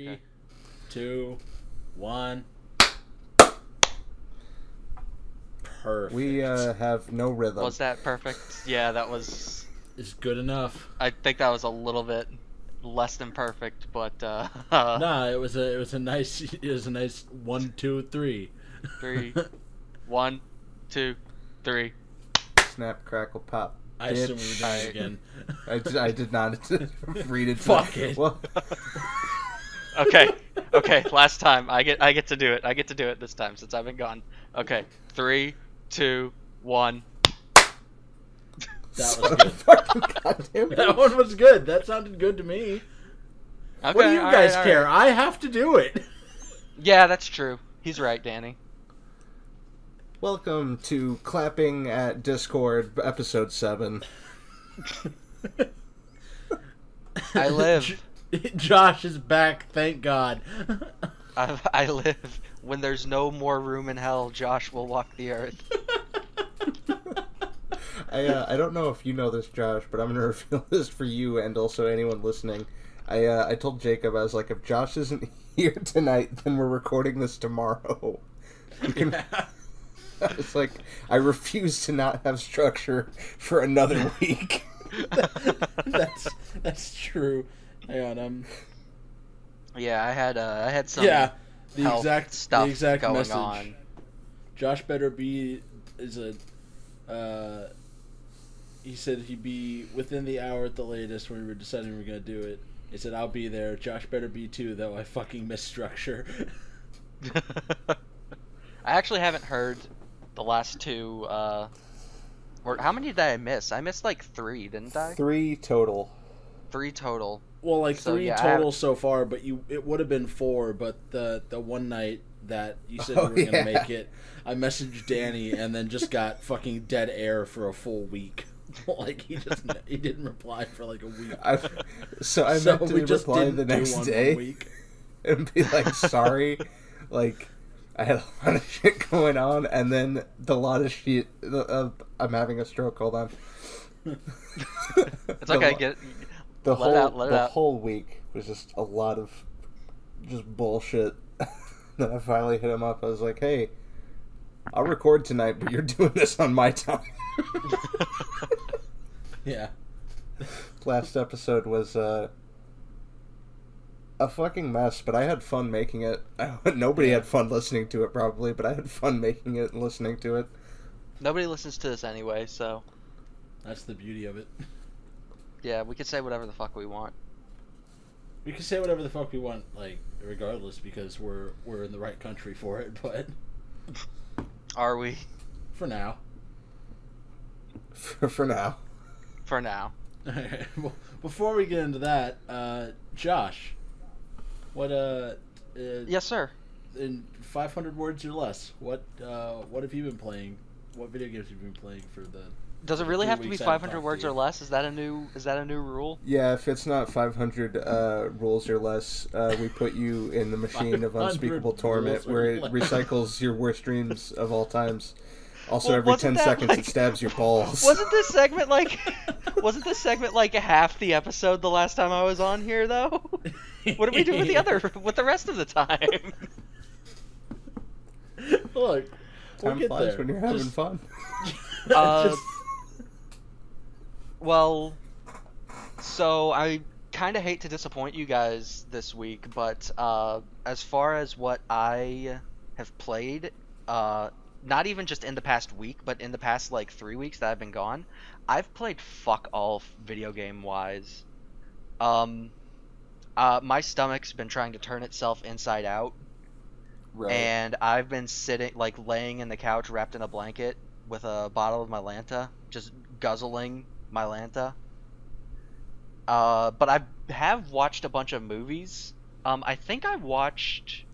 Three, Okay. two, one. Perfect. We uh, have no rhythm. Was that perfect? Yeah, that was. is good enough. I think that was a little bit less than perfect, but uh, Nah, it was a it was a nice it was a nice one two three. three, one, two, three. Snap, crackle, pop. I assume we were Bitch. doing it again. I, did- I did not read it. Fuck it. Well, Okay, okay. Last time I get I get to do it. I get to do it this time since I've been gone. Okay, three, two, one. That was good. fucking goddamn That one was good. That sounded good to me. Okay, what do you all guys right, all care? right. I have to do it. Yeah, that's true. He's right, Danny. Welcome to Clapping at Discord, episode 7. I live. Josh is back. Thank God. I, I live. When there's no more room in hell, Josh will walk the earth. I, uh, I don't know if you know this, Josh, but I'm going to reveal this for you and also anyone listening. I, uh, I told Jacob, I was like, if Josh isn't here tonight, then we're recording this tomorrow. You can, I was like, I refuse to not have structure for another week. that's that's true. Hang on. Um. Yeah, I had uh, I had some yeah. The exact stuff the exact going message. on. Josh better be is a. Uh, he said he'd be within the hour at the latest when we were deciding we were gonna do it. He said I'll be there. Josh better be too, though. I fucking miss structure. I actually haven't heard the last two. Uh, or how many did I miss? I missed like three, didn't I? Three total. Three total. Well, like So, three yeah, total have- so far, but you it would have been four. But the the one night that you said Oh, you were gonna make it, I messaged Danny and then just got fucking dead air for a full week. like he just he didn't reply for like a week. I, so I So meant to we just reply didn't the next one one day week. and be like, sorry. like, I had a lot of shit going on, and then the lot of shit. Uh, I'm having a stroke. Hold on. It's okay. I get the let whole out, let the out. whole week was just a lot of just bullshit. then I finally hit him up. I was like, "Hey, I'll record tonight, but you're doing this on my time." Yeah. Last episode was uh, a fucking mess, but I had fun making it. Nobody Yeah. had fun listening to it, probably, but I had fun making it and listening to it. Nobody listens to this anyway, so That's the beauty of it. Yeah, we can say whatever the fuck we want. We can say whatever the fuck we want, like regardless, because we're we're in the right country for it. But Are we? for now, For, for now. For now. Well, before we get into that, uh, Josh, what uh, uh Yes, sir. in 500 words or less, what uh, what have you been playing? What video games have you been playing for the? Does it really have to be weeks I haven't 500 words or less? Is that a new? Is that a new rule? Yeah, if it's not 500 uh, rules or less, uh, we put you in the machine of unspeakable torment where it recycles your worst dreams of all times. Also, Well, every wasn't 10 that, seconds like- it stabs your balls. Wasn't this segment like? wasn't this segment like half the episode the last time I was on here though? What do we do with the other? With the rest of the time? Look, we'll Time flies there. when you're having Just- fun. Uh, just- Well, so I kind of hate to disappoint you guys this week, but uh, as far as what I have played, uh, not even just in the past week, but in the past like three weeks that I've been gone, I've played fuck all video game wise. Um, uh, my stomach's been trying to turn itself inside out, Right. and I've been sitting like laying in the couch wrapped in a blanket with a bottle of Mylanta, just guzzling Mylanta. Uh, but I have watched a bunch of movies. Um, I think I watched,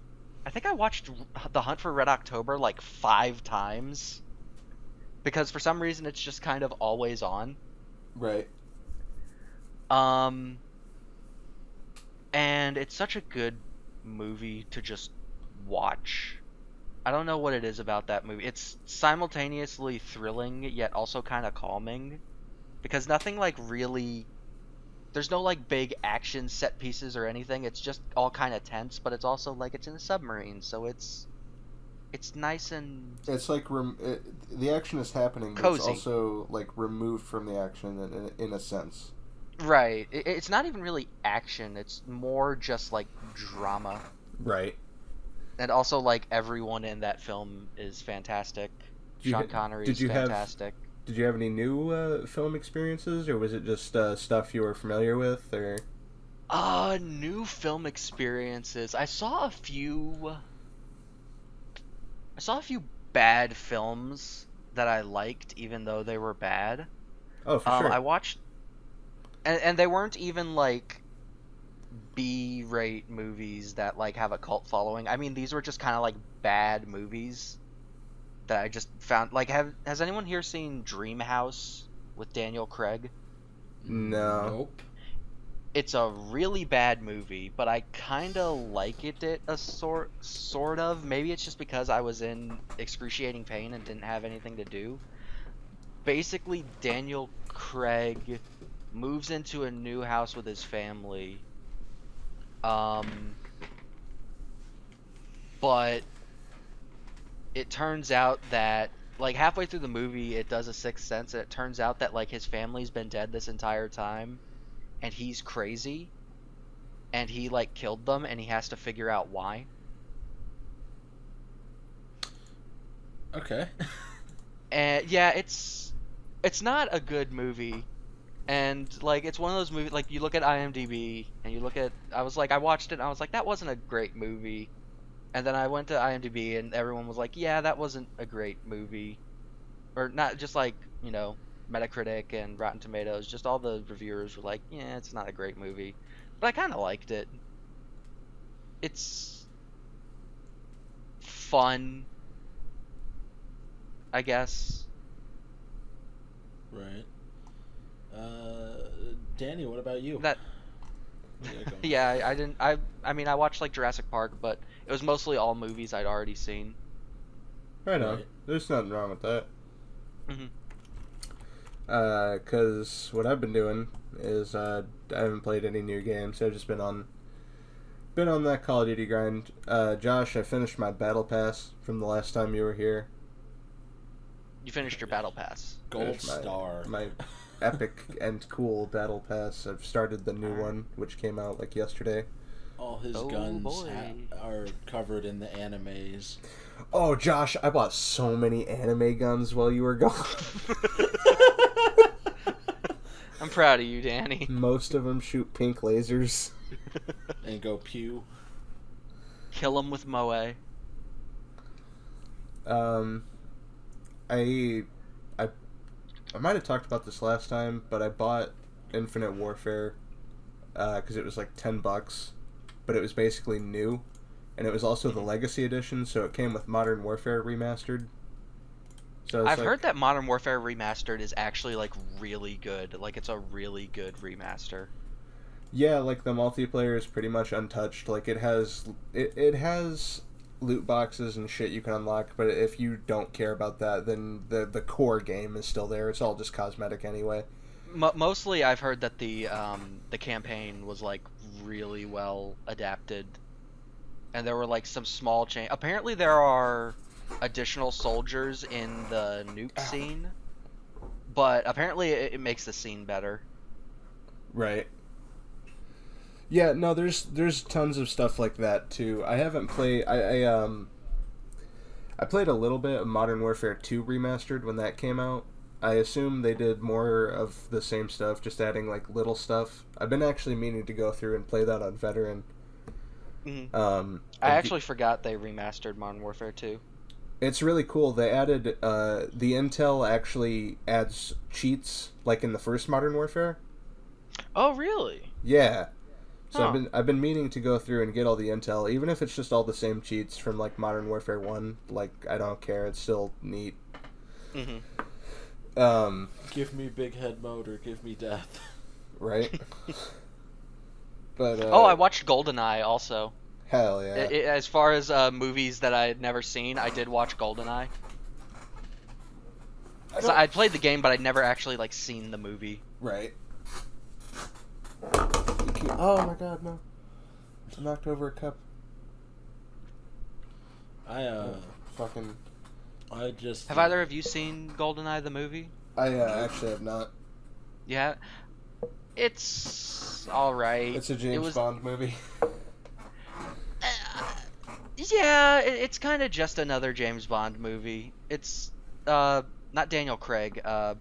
I think I watched The Hunt for Red October like five times, because for some reason it's just kind of always on. right. Um, and it's such a good movie to just watch. I don't know what it is about that movie. It's simultaneously thrilling yet also kind of calming because nothing like really there's no like big action set pieces or anything. It's just all kind of tense, but it's also like it's in a submarine, so it's it's nice and It's like rem- it, the action is happening, but it's also like removed from the action in, in, in a sense. right. It, it's not even really action. It's more just like drama. Right. And also like everyone in that film is fantastic. Did Sean Connery did is you have- fantastic. Did you have any new uh, film experiences, or was it just uh, stuff you were familiar with? Or Uh, new film experiences. I saw a few. I saw a few bad films that I liked, even though they were bad. oh, for Um, sure. I watched, and and they weren't even like B-rate movies that like have a cult following. I mean, these were just kind of like bad movies that I just found. Like, have has anyone here seen Dream House with Daniel Craig? No. Nope. it's a really bad movie, but I kind of like it. It a sort sort of. Maybe it's just because I was in excruciating pain and didn't have anything to do. Basically, Daniel Craig moves into a new house with his family. Um, but it turns out that like halfway through the movie, it does a sixth sense, and it turns out that like his family's been dead this entire time and he's crazy and he like killed them and he has to figure out why. Okay. And yeah, it's it's not a good movie. And like it's one of those movies like you look at IMDb and you look at I was like I watched it and I was like that wasn't a great movie. And then I went to IMDb and everyone was like, "Yeah, that wasn't a great movie." Or not just like, you know, Metacritic and Rotten Tomatoes, just all the reviewers were like, "Yeah, it's not a great movie." But I kind of liked it. It's fun, I guess. right. Uh, Danny, what about you? That What do you got going? yeah, I, I didn't. I I mean, I watched like Jurassic Park, but it was mostly all movies I'd already seen. right on. Right. There's nothing wrong with that. Mhm. Uh, cause what I've been doing is uh, I haven't played any new games. I've just been on, been on that Call of Duty grind. Uh, Josh, I finished my battle pass from the last time you were here. You finished your battle pass. Gold my- star. my epic and cool battle pass. I've started the new one, which came out like yesterday. All his Oh, guns ha- are covered in the animes. Oh, Josh, I bought so many anime guns while you were gone. I'm proud of you, Danny. Most of them shoot pink lasers. and go pew. Kill him with moe. Um, I, I, I might have talked about this last time, but I bought Infinite Warfare uh, because it was like ten bucks, but it was basically new, and it was also the mm-hmm. Legacy Edition, so it came with Modern Warfare remastered. So I've like- heard that Modern Warfare Remastered is actually like really good. Like it's a really good remaster. Yeah, like the multiplayer is pretty much untouched. Like it has it, it has loot boxes and shit you can unlock, but if you don't care about that, then the the core game is still there. It's all just cosmetic anyway. Mo mostly, I've heard that the um, the campaign was like really well adapted, and there were like some small change. Apparently, there are additional soldiers in the nuke scene, but apparently it, it makes the scene better. Right. Yeah, no, there's there's tons of stuff like that too. I haven't played I, I um I played a little bit of Modern Warfare 2 remastered when that came out. I assume they did more of the same stuff, just adding like little stuff. I've been actually meaning to go through and play that on Veteran. Mhm. Um, I actually forgot they remastered Modern Warfare 2. it's really cool. They added uh, the intel actually adds cheats like in the first Modern Warfare. Oh, really? Yeah. So Huh. I've been I've been meaning to go through and get all the intel, even if it's just all the same cheats from like Modern Warfare One. Like I don't care, it's still neat. hmm Um, Give me big head mode or give me death. right? but uh, oh, I watched GoldenEye also. hell yeah, I- I- as far as uh, movies that I had never seen, I did watch GoldenEye. I So I'd played the game, but I'd never actually like seen the movie. right. You can't- Oh my god, no! I knocked over a cup. I uh, Fucking. I just Have either of you seen GoldenEye the movie? I uh, actually have not. Yeah. It's all right. It's a It James was- Bond movie. Uh, yeah, it, it's kind of just another James Bond movie. It's uh not Daniel Craig, uh,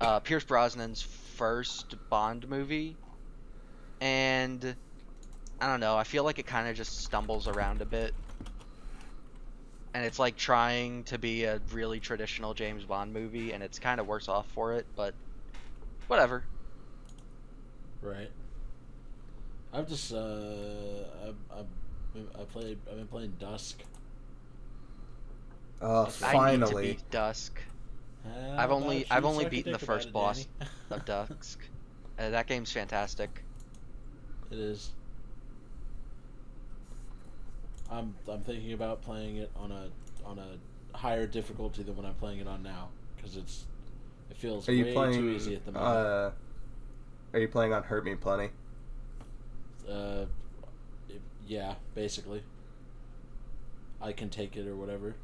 uh Pierce Brosnan's first Bond movie, and I don't know. I feel like it kind of just stumbles around a bit, and it's like trying to be a really traditional James Bond movie, and it's kind of worse off for it. But whatever. Right. I've just uh, I I I played I've been playing Dusk. Uh, I need to finally. beat Dusk. How I've only- I've only suck a beaten the first it, boss. Of Dusk. Uh, that game's fantastic. It is. I'm I'm thinking about playing it on a on a higher difficulty than what I'm playing it on now because it's it feels Are you way playing? too easy at the moment. Uh, are you playing on Hurt Me Plenty? Uh, it- yeah, basically. I can take it or whatever.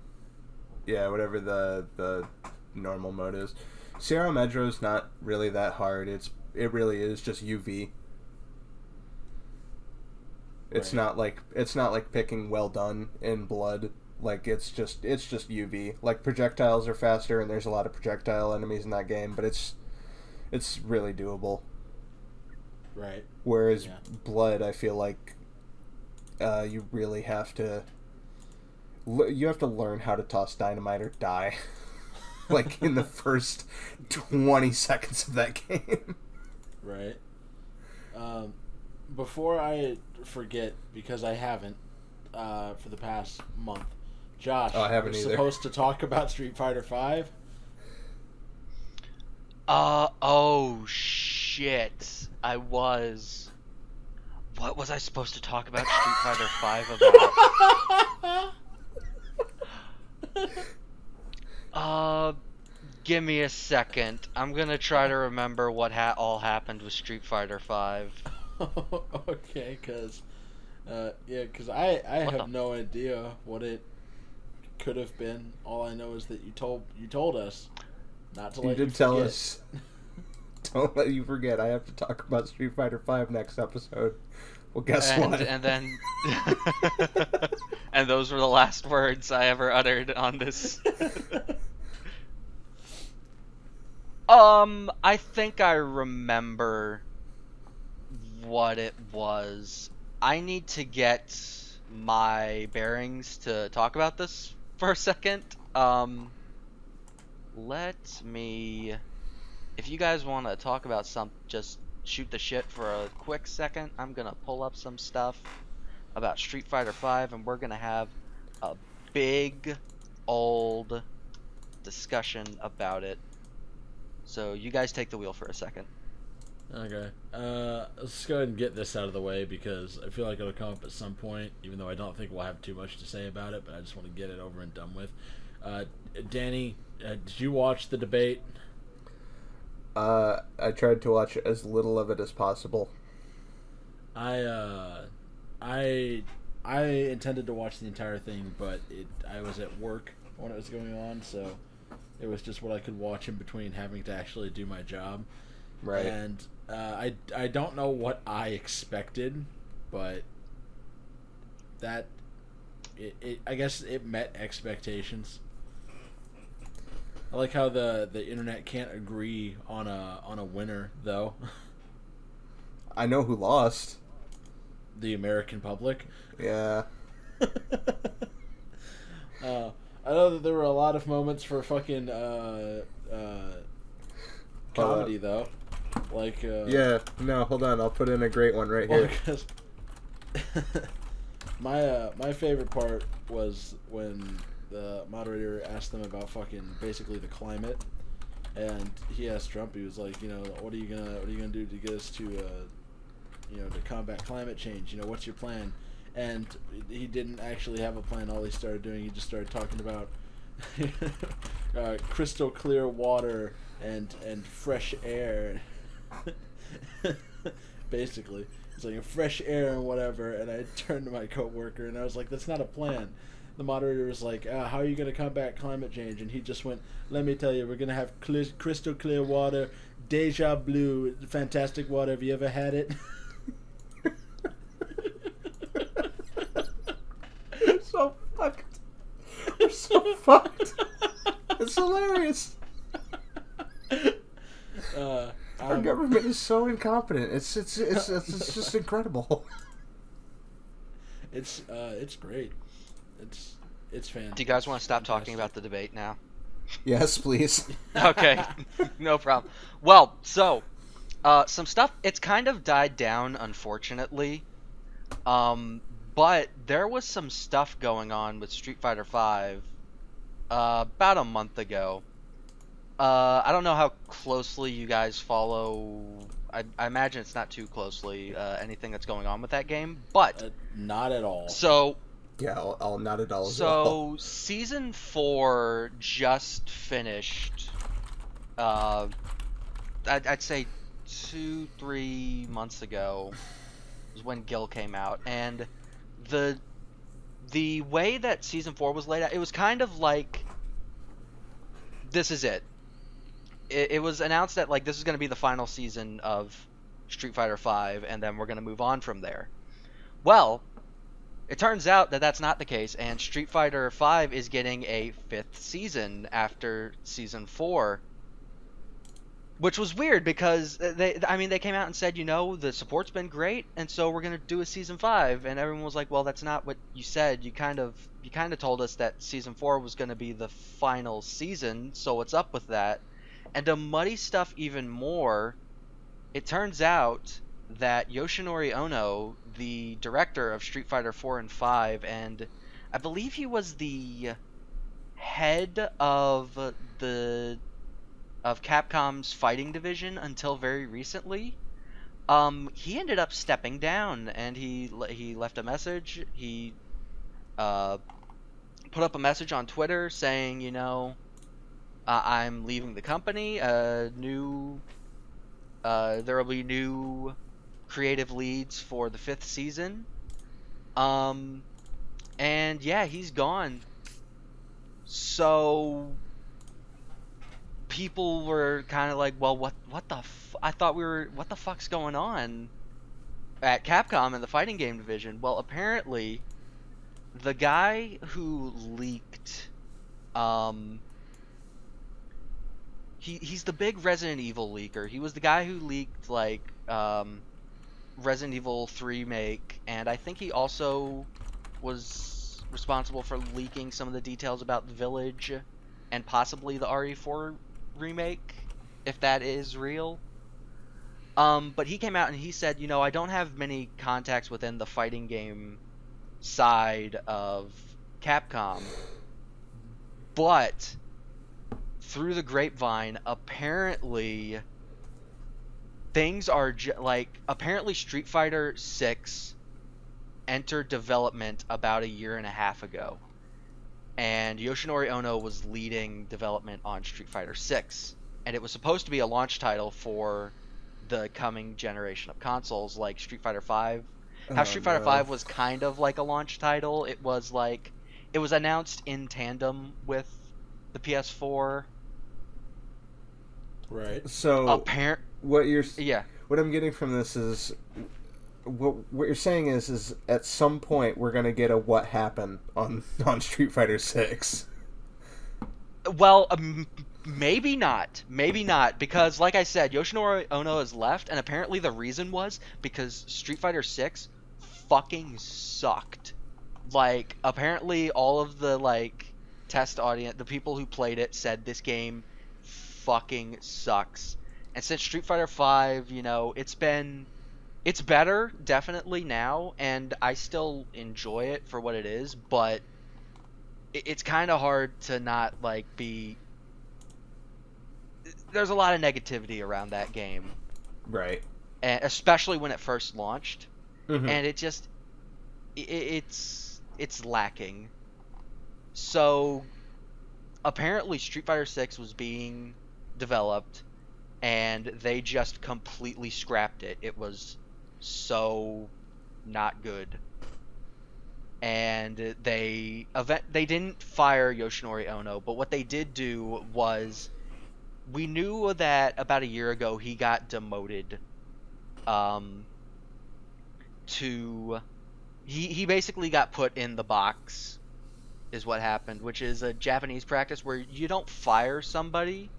Yeah, whatever the the normal mode is. Cero Miedo is not really that hard. It's it really is just UV. It's Right. not like it's not like picking well done in blood. Like it's just it's just UV. Like projectiles are faster and there's a lot of projectile enemies in that game, but it's it's really doable. Right. Whereas Yeah. blood, I feel like uh, you really have to you have to learn how to toss dynamite or die. like in the first twenty seconds of that game. Right. Um, before I forget, because I haven't uh, for the past month, Josh, Oh, I haven't either. supposed to talk about Street Fighter Five. Uh oh shit. I was What was I supposed to talk about Street Fighter 5 about? Uh give me a second. I'm going to try to remember what ha- all happened with Street Fighter 5. okay, because uh, yeah, because I I What have the- no idea what it could have been. All I know is that you told you told us not to let you let did you tell forget. us. Don't let you forget. I have to talk about Street Fighter Five next episode. Well, guess and, what? and then and those were the last words I ever uttered on this Um, I think I remember what it was. I need to get my bearings to talk about this for a second. Um, let me. If you guys want to talk about some, just shoot the shit for a quick second. I'm gonna pull up some stuff about Street Fighter Five, and we're gonna have a big old discussion about it. So you guys take the wheel for a second. Okay. Uh, let's go ahead and get this out of the way because I feel like it'll come up at some point, even though I don't think we'll have too much to say about it, but I just want to get it over and done with. Uh, Danny, uh, did you watch the debate? Uh, I tried to watch as little of it as possible. I, uh, I, I intended to watch the entire thing, but it, I was at work when it was going on, so it was just what I could watch in between having to actually do my job. Right. And uh, I I don't know what I expected, but that it, it I guess it met expectations. I like how the the internet can't agree on a on a winner though. I know who lost. the American public. Yeah. uh, I know that there were a lot of moments for fucking uh, uh, comedy though, like uh, Yeah. No, hold on. I'll put in a great one right Well, here. my uh, my favorite part was when the moderator asked them about fucking basically the climate, and he asked Trump. He was like, you know, what are you gonna what are you gonna do to get us to uh, you know to combat climate change? You know, what's your plan? And he didn't actually have a plan. All he started doing, he just started talking about uh, crystal clear water and and fresh air. Basically, it's like fresh air and whatever. And I turned to my coworker and I was like, "That's not a plan." The moderator was like, uh, "How are you going to combat climate change?" And he just went, "Let me tell you, we're going to have clear, crystal clear water, deja blue, fantastic water. Have you ever had it?" We're so fucked. We're so fucked. It's hilarious. Uh, Our government is so incompetent. It's it's it's it's, it's just incredible. It's uh, it's great. It's it's fantastic. Do you guys want to stop talking about the debate now? Yes, please. okay, no problem. Well, so uh, some stuff. It's kind of died down, unfortunately. Um, but there was some stuff going on with Street Fighter Five uh, about a month ago. Uh, I don't know how closely you guys follow. I, I imagine it's not too closely uh, anything that's going on with that game, but Uh, not at all. so Yeah, I'll, I'll not at all. as well. so season four just finished. Uh, I'd, I'd say two, three months ago was when Gill came out, and the the way that season four was laid out, it was kind of like this is it. It, it was announced that like this is going to be the final season of Street Fighter Five, and then we're going to move on from there. Well, it turns out that that's not the case, and Street Fighter V is getting a fifth season after season four, which was weird because they, I mean, they came out and said, you know, the support's been great, and so we're gonna do a season five, and everyone was like, well, that's not what you said. You kind of, you kind of told us that season four was gonna be the final season, so what's up with that? And to muddy stuff even more, it turns out that Yoshinori Ono, the director of Street Fighter 4 and 5, and I believe he was the head of the of Capcom's fighting division until very recently. Um, he ended up stepping down, and he he left a message. He uh, put up a message on Twitter saying, you know, uh, I'm leaving the company. Uh, new uh, there will be new creative leads for the fifth season. Um, and yeah, he's gone. So people were kind of like, well, what, what the? F-? I thought we were. What the fuck's going on at Capcom in the fighting game division? Well, apparently, the guy who leaked, um, he he's the big Resident Evil leaker. He was the guy who leaked like um, Resident Evil 3 make, and I think he also was responsible for leaking some of the details about the Village and possibly the RE4 remake, if that is real. Um, but he came out and he said, you know, I don't have many contacts within the fighting game side of Capcom, but through the grapevine, apparently things are ju- like apparently Street Fighter 6 entered development about a year and a half ago. And Yoshinori Ono was leading development on Street Fighter 6. And it was supposed to be a launch title for the coming generation of consoles like Street Fighter 5. How Oh, Street Fighter no. 5 was kind of like a launch title. It was like it was announced in tandem with the PS4. Right. So Apparent what you're yeah. what I'm getting from this is what what you're saying is is at some point we're gonna get a what happened on on Street Fighter Six. Well, um, maybe not. Maybe not because, like I said, Yoshinori Ono has left, and apparently the reason was because Street Fighter Six fucking sucked. Like, apparently all of the like test audience, the people who played it, said this game fucking sucks. And since Street Fighter Five, you know, it's been it's better definitely now, and I still enjoy it for what it is, but it- it's kind of hard to not like be there's a lot of negativity around that game Right. and especially when it first launched Mhm. and it just it's it's lacking so apparently street fighter 6 was being developed and they just completely scrapped it. It was so not good. And they event they didn't fire Yoshinori Ono, but what they did do was we knew that about a year ago he got demoted um to he he basically got put in the box is what happened, which is a Japanese practice where you don't fire somebody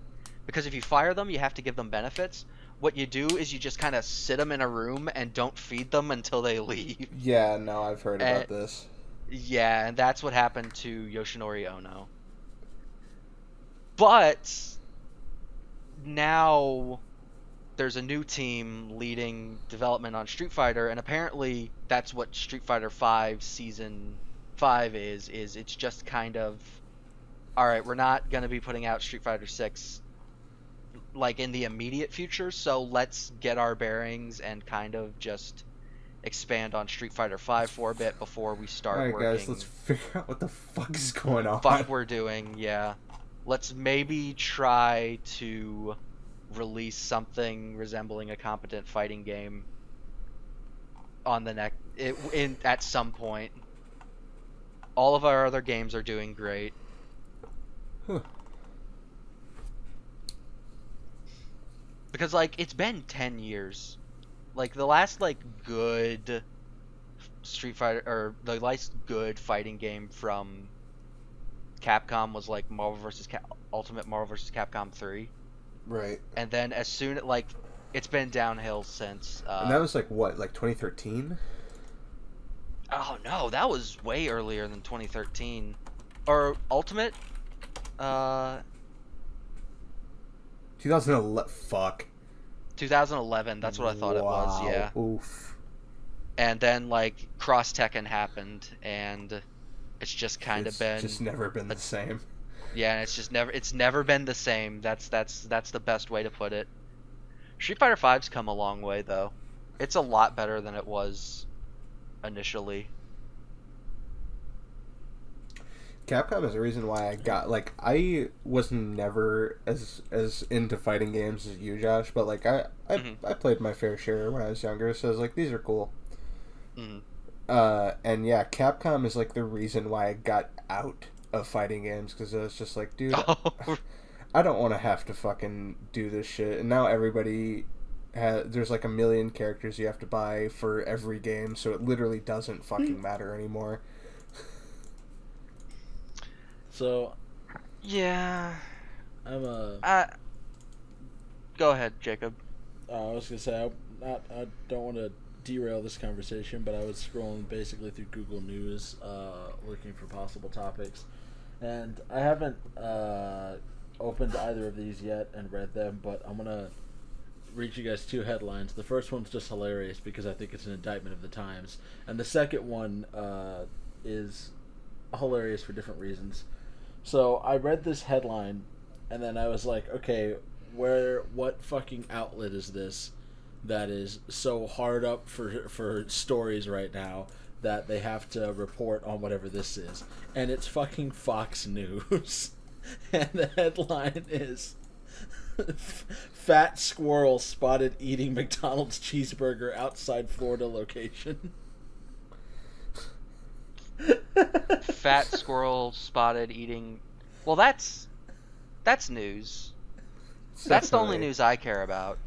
because if you fire them, you have to give them benefits. What you do is you just kind of sit them in a room and don't feed them until they leave. Yeah, no, I've heard Uh, about this. Yeah, and that's what happened to Yoshinori Ono. But now there's a new team leading development on Street Fighter, and apparently that's what Street Fighter Five Season Five is. Is it's just kind of all right. We're not gonna be putting out Street Fighter Six like in the immediate future, so let's get our bearings and kind of just expand on Street Fighter Five for a bit before we start Alright, working guys, let's figure out what the fuck is going on. what we're doing. Yeah, let's maybe try to release something resembling a competent fighting game on the next it, in at some point. All of our other games are doing great. Huh. Because like it's been 10 years. Like the last like good Street Fighter or the last good fighting game from Capcom was like Marvel vs. Cap- Ultimate Marvel vs. Capcom 3. Right. And then as soon like it's been downhill since uh, and that was like what, like 2013? Oh no, that was way earlier than 2013. Or Ultimate uh 2011. Fuck. 2011, that's what I thought it was, yeah. Oof. And then like Cross Tekken happened and it's just kind of been just never been the same. yeah, and it's just never it's never been the same. That's that's that's the best way to put it. Street Fighter 5's come a long way though. It's a lot better than it was initially. Capcom is the reason why I got like I was never as as into fighting games as you, Josh. But like I I, Mhm. I played my fair share when I was younger, so I was like these are cool. Mhm. Uh, and yeah, Capcom is like the reason why I got out of fighting games because I was just like, dude, Oh, I don't want to have to fucking do this shit. And now everybody has there's like a million characters you have to buy for every game, so it literally doesn't fucking matter anymore. So yeah. I'm a. Uh, go ahead, Jacob. Uh, I was gonna say I, not. I don't want to derail this conversation, but I was scrolling basically through Google News, uh, looking for possible topics, and I haven't uh, opened either of these yet and read them, but I'm gonna read you guys two headlines. The first one's just hilarious because I think it's an indictment of the times, and the second one uh, is hilarious for different reasons. So I read this headline, and then I was like, okay, where what fucking outlet is this that is so hard up for for stories right now that they have to report on whatever this is? And it's fucking Fox News. And the headline is fat squirrel spotted eating McDonald's cheeseburger outside Florida location Fat squirrel spotted eating. Well, that's that's news. That's the only news I care about.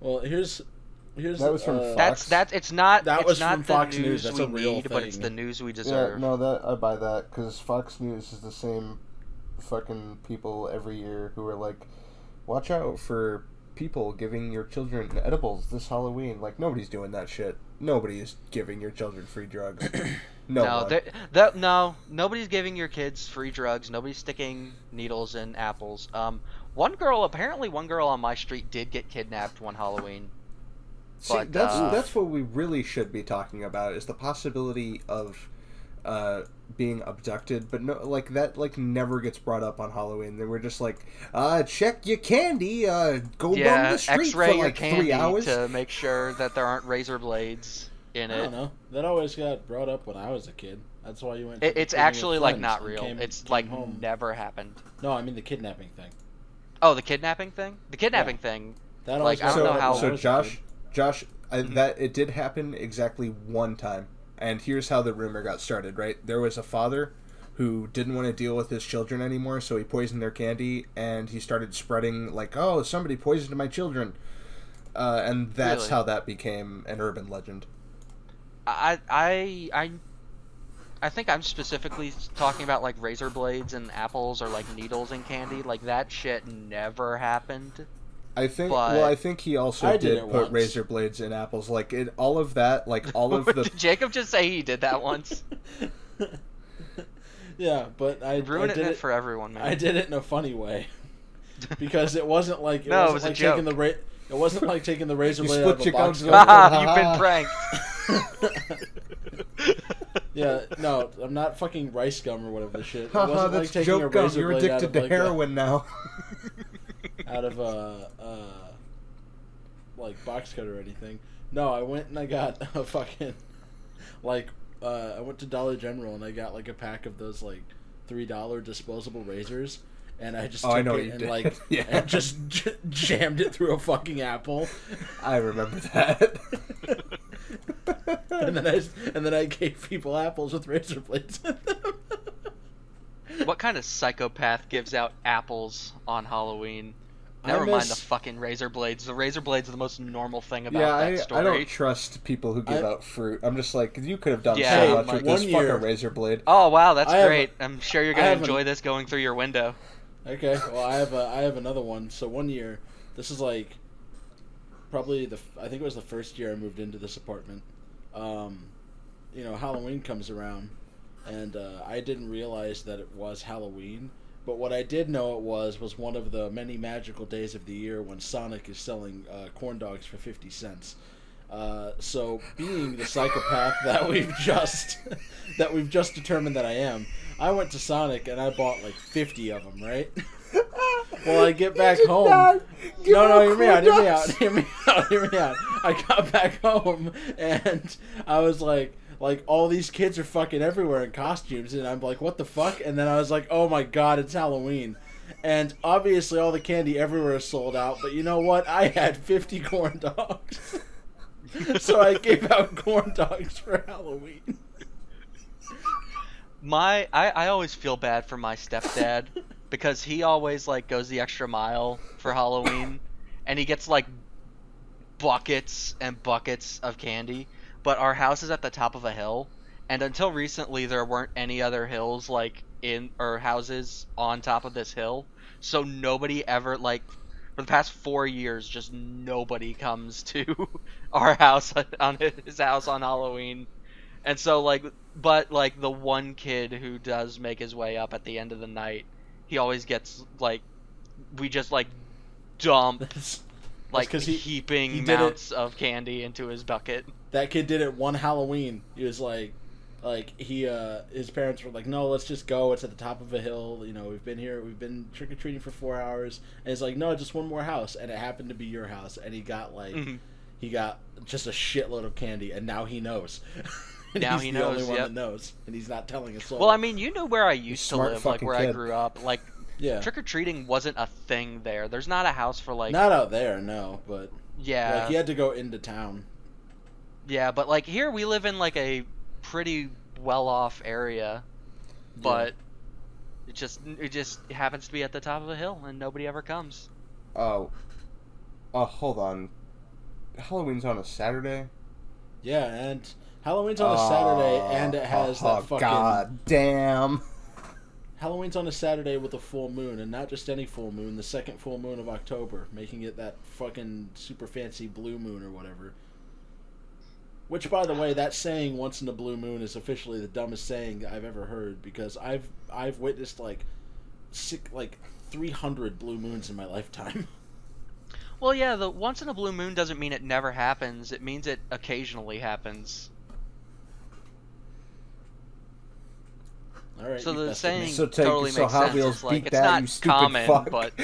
well here's here's That was from uh, Fox. That's that's it's not That it's was not from the Fox news, News, that's we a real need, but it's the news we Yeah, deserve. no, that I buy that because Fox News is the same fucking people every year who are like, watch out for people giving your children edibles this Halloween. Like nobody's doing that shit. Nobody is giving your children free drugs. no, no, one. there- that no, nobody's giving your kids free drugs. Nobody's sticking needles in apples. Um, one girl, apparently, one girl on my street did get kidnapped one Halloween. See, but, that's uh, that's what we really should be talking about is the possibility of uh, being abducted, but no, like that, like never gets brought up on Halloween. They were just like, uh, check your candy, uh, go down the street X-ray for like candy three hours. to make sure that there aren't razor blades in I don't know that always got brought up when I was a kid that's why you went It, it's actually like not real. came- it's came like home. never happened. no I mean the kidnapping thing Oh, the kidnapping thing. The kidnapping thing. That Like, I don't so, know how- me. so Josh. Josh, I, Mhm. that it did happen exactly one time, and here's how the rumor got started. Right, there was a father who didn't want to deal with his children anymore, so he poisoned their candy, and he started spreading like, "Oh, somebody poisoned my children," uh, and that's Really? how that became an urban legend. I I I I think I'm specifically talking about like razor blades and apples or like needles and candy. Like that shit never happened. I think. But- well, I think he also I did, did it put once. razor blades in apples. Like it, all of that, like all of the. Did Jacob just say he did that once? yeah, but I, I Ruining did it it. for everyone, man. I did it in a funny way because it wasn't like it No, it wasn't was a like taking the joke. ra- It wasn't like taking the razor blade split out of a box. gums of- you've been pranked. yeah, no, I'm not fucking RiceGum or whatever the shit. It wasn't that's like taking a joke gum. razor You're blade out addicted of to like a- heroin now. out of a uh, like box cutter or anything. No, I went and I got a fucking like uh, I went to Dollar General and I got like a pack of those like three dollar disposable razors. And I just Oh, took I know it you and did. like Yeah. and just j- jammed it through a fucking apple, I remember that. and then I s- and then I gave people apples with razor blades in them. what kind of psychopath gives out apples on Halloween? I Never mind the fucking razor blades. The razor blades are the most normal thing about yeah, that I, story. I don't trust people who give I- out fruit. I'm just like, you could have done Yeah, so much with this year- fucking razor blade. Oh wow, that's I have- great. I'm sure you're gonna have an- enjoy this going through your window. Okay, well I have a, I have another one. So one year, this is like probably the I think it was the first year I moved into this apartment. Um, you know, Halloween comes around, and uh, I didn't realize that it was Halloween. But what I did know it was was one of the many magical days of the year when Sonic is selling uh, corn dogs for fifty cents. Uh, so, being the psychopath that we've just that we've just determined that I am, I went to Sonic and I bought like fifty of them. Right. Well, I get back home. No, no, hear me out, hear me out, hear me out, hear me out. I got back home and I was like, like all these kids are fucking everywhere in costumes, and I'm like, what the fuck? And then I was like, oh my god, it's Halloween. And obviously, all the candy everywhere is sold out. But you know what? I had 50 corn dogs, so I gave out corn dogs for Halloween. My I, I always feel bad for my stepdad because he always like goes the extra mile for Halloween and he gets like buckets and buckets of candy. But our house is at the top of a hill and until recently there weren't any other hills like in or houses on top of this hill. So nobody ever like for the past four years just nobody comes to our house on his house on Halloween. And so like but like the one kid who does make his way up at the end of the night, he always gets like we just like dump like he- heaping he it- amounts of candy into his bucket. that kid did it one Halloween. He was like, like he, uh, his parents were like, no, let's just go. It's at the top of a hill. You know, we've been here, we've been trick or treating for four hours, and he's like, no, just one more house, and it happened to be your house, and he got like, Mhm. he got just a shitload of candy, and now he knows. Now he's he the only knows, one yep. that knows, and he's not telling soul. Well, I mean, you knew where I used to live, like where I grew up. Like yeah, trick or treating wasn't a thing there. There's not a house for like not out there, no, but yeah, like he had to go into town. yeah, but like here we live in like a pretty well-off area, but it just it just happens to be at the top of a hill and nobody ever comes. Oh, oh, hold on. Halloween's on a Saturday. Yeah, and Halloween's on a Saturday, and it has oh, that fucking. God damn. Halloween's on a Saturday with a full moon, and not just any full moon, the second full moon of October, making it that fucking super fancy blue moon or whatever. Which, by the way, that saying "once in a blue moon" is officially the dumbest saying I've ever heard because I've I've witnessed like sick like three hundred blue moons in my lifetime. Well, yeah, the once in a blue moon doesn't mean it never happens. It means it occasionally happens. All right. So the saying So take totally so makes Hot sense. Wheels It's like it's that, not you stupid common, fuck. but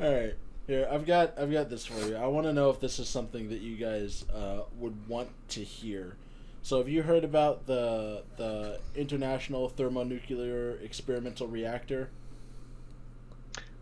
All right. Here, I've got I've got this for you. I want to know if this is something that you guys uh, would want to hear. So have you heard about the the International Thermonuclear Experimental Reactor?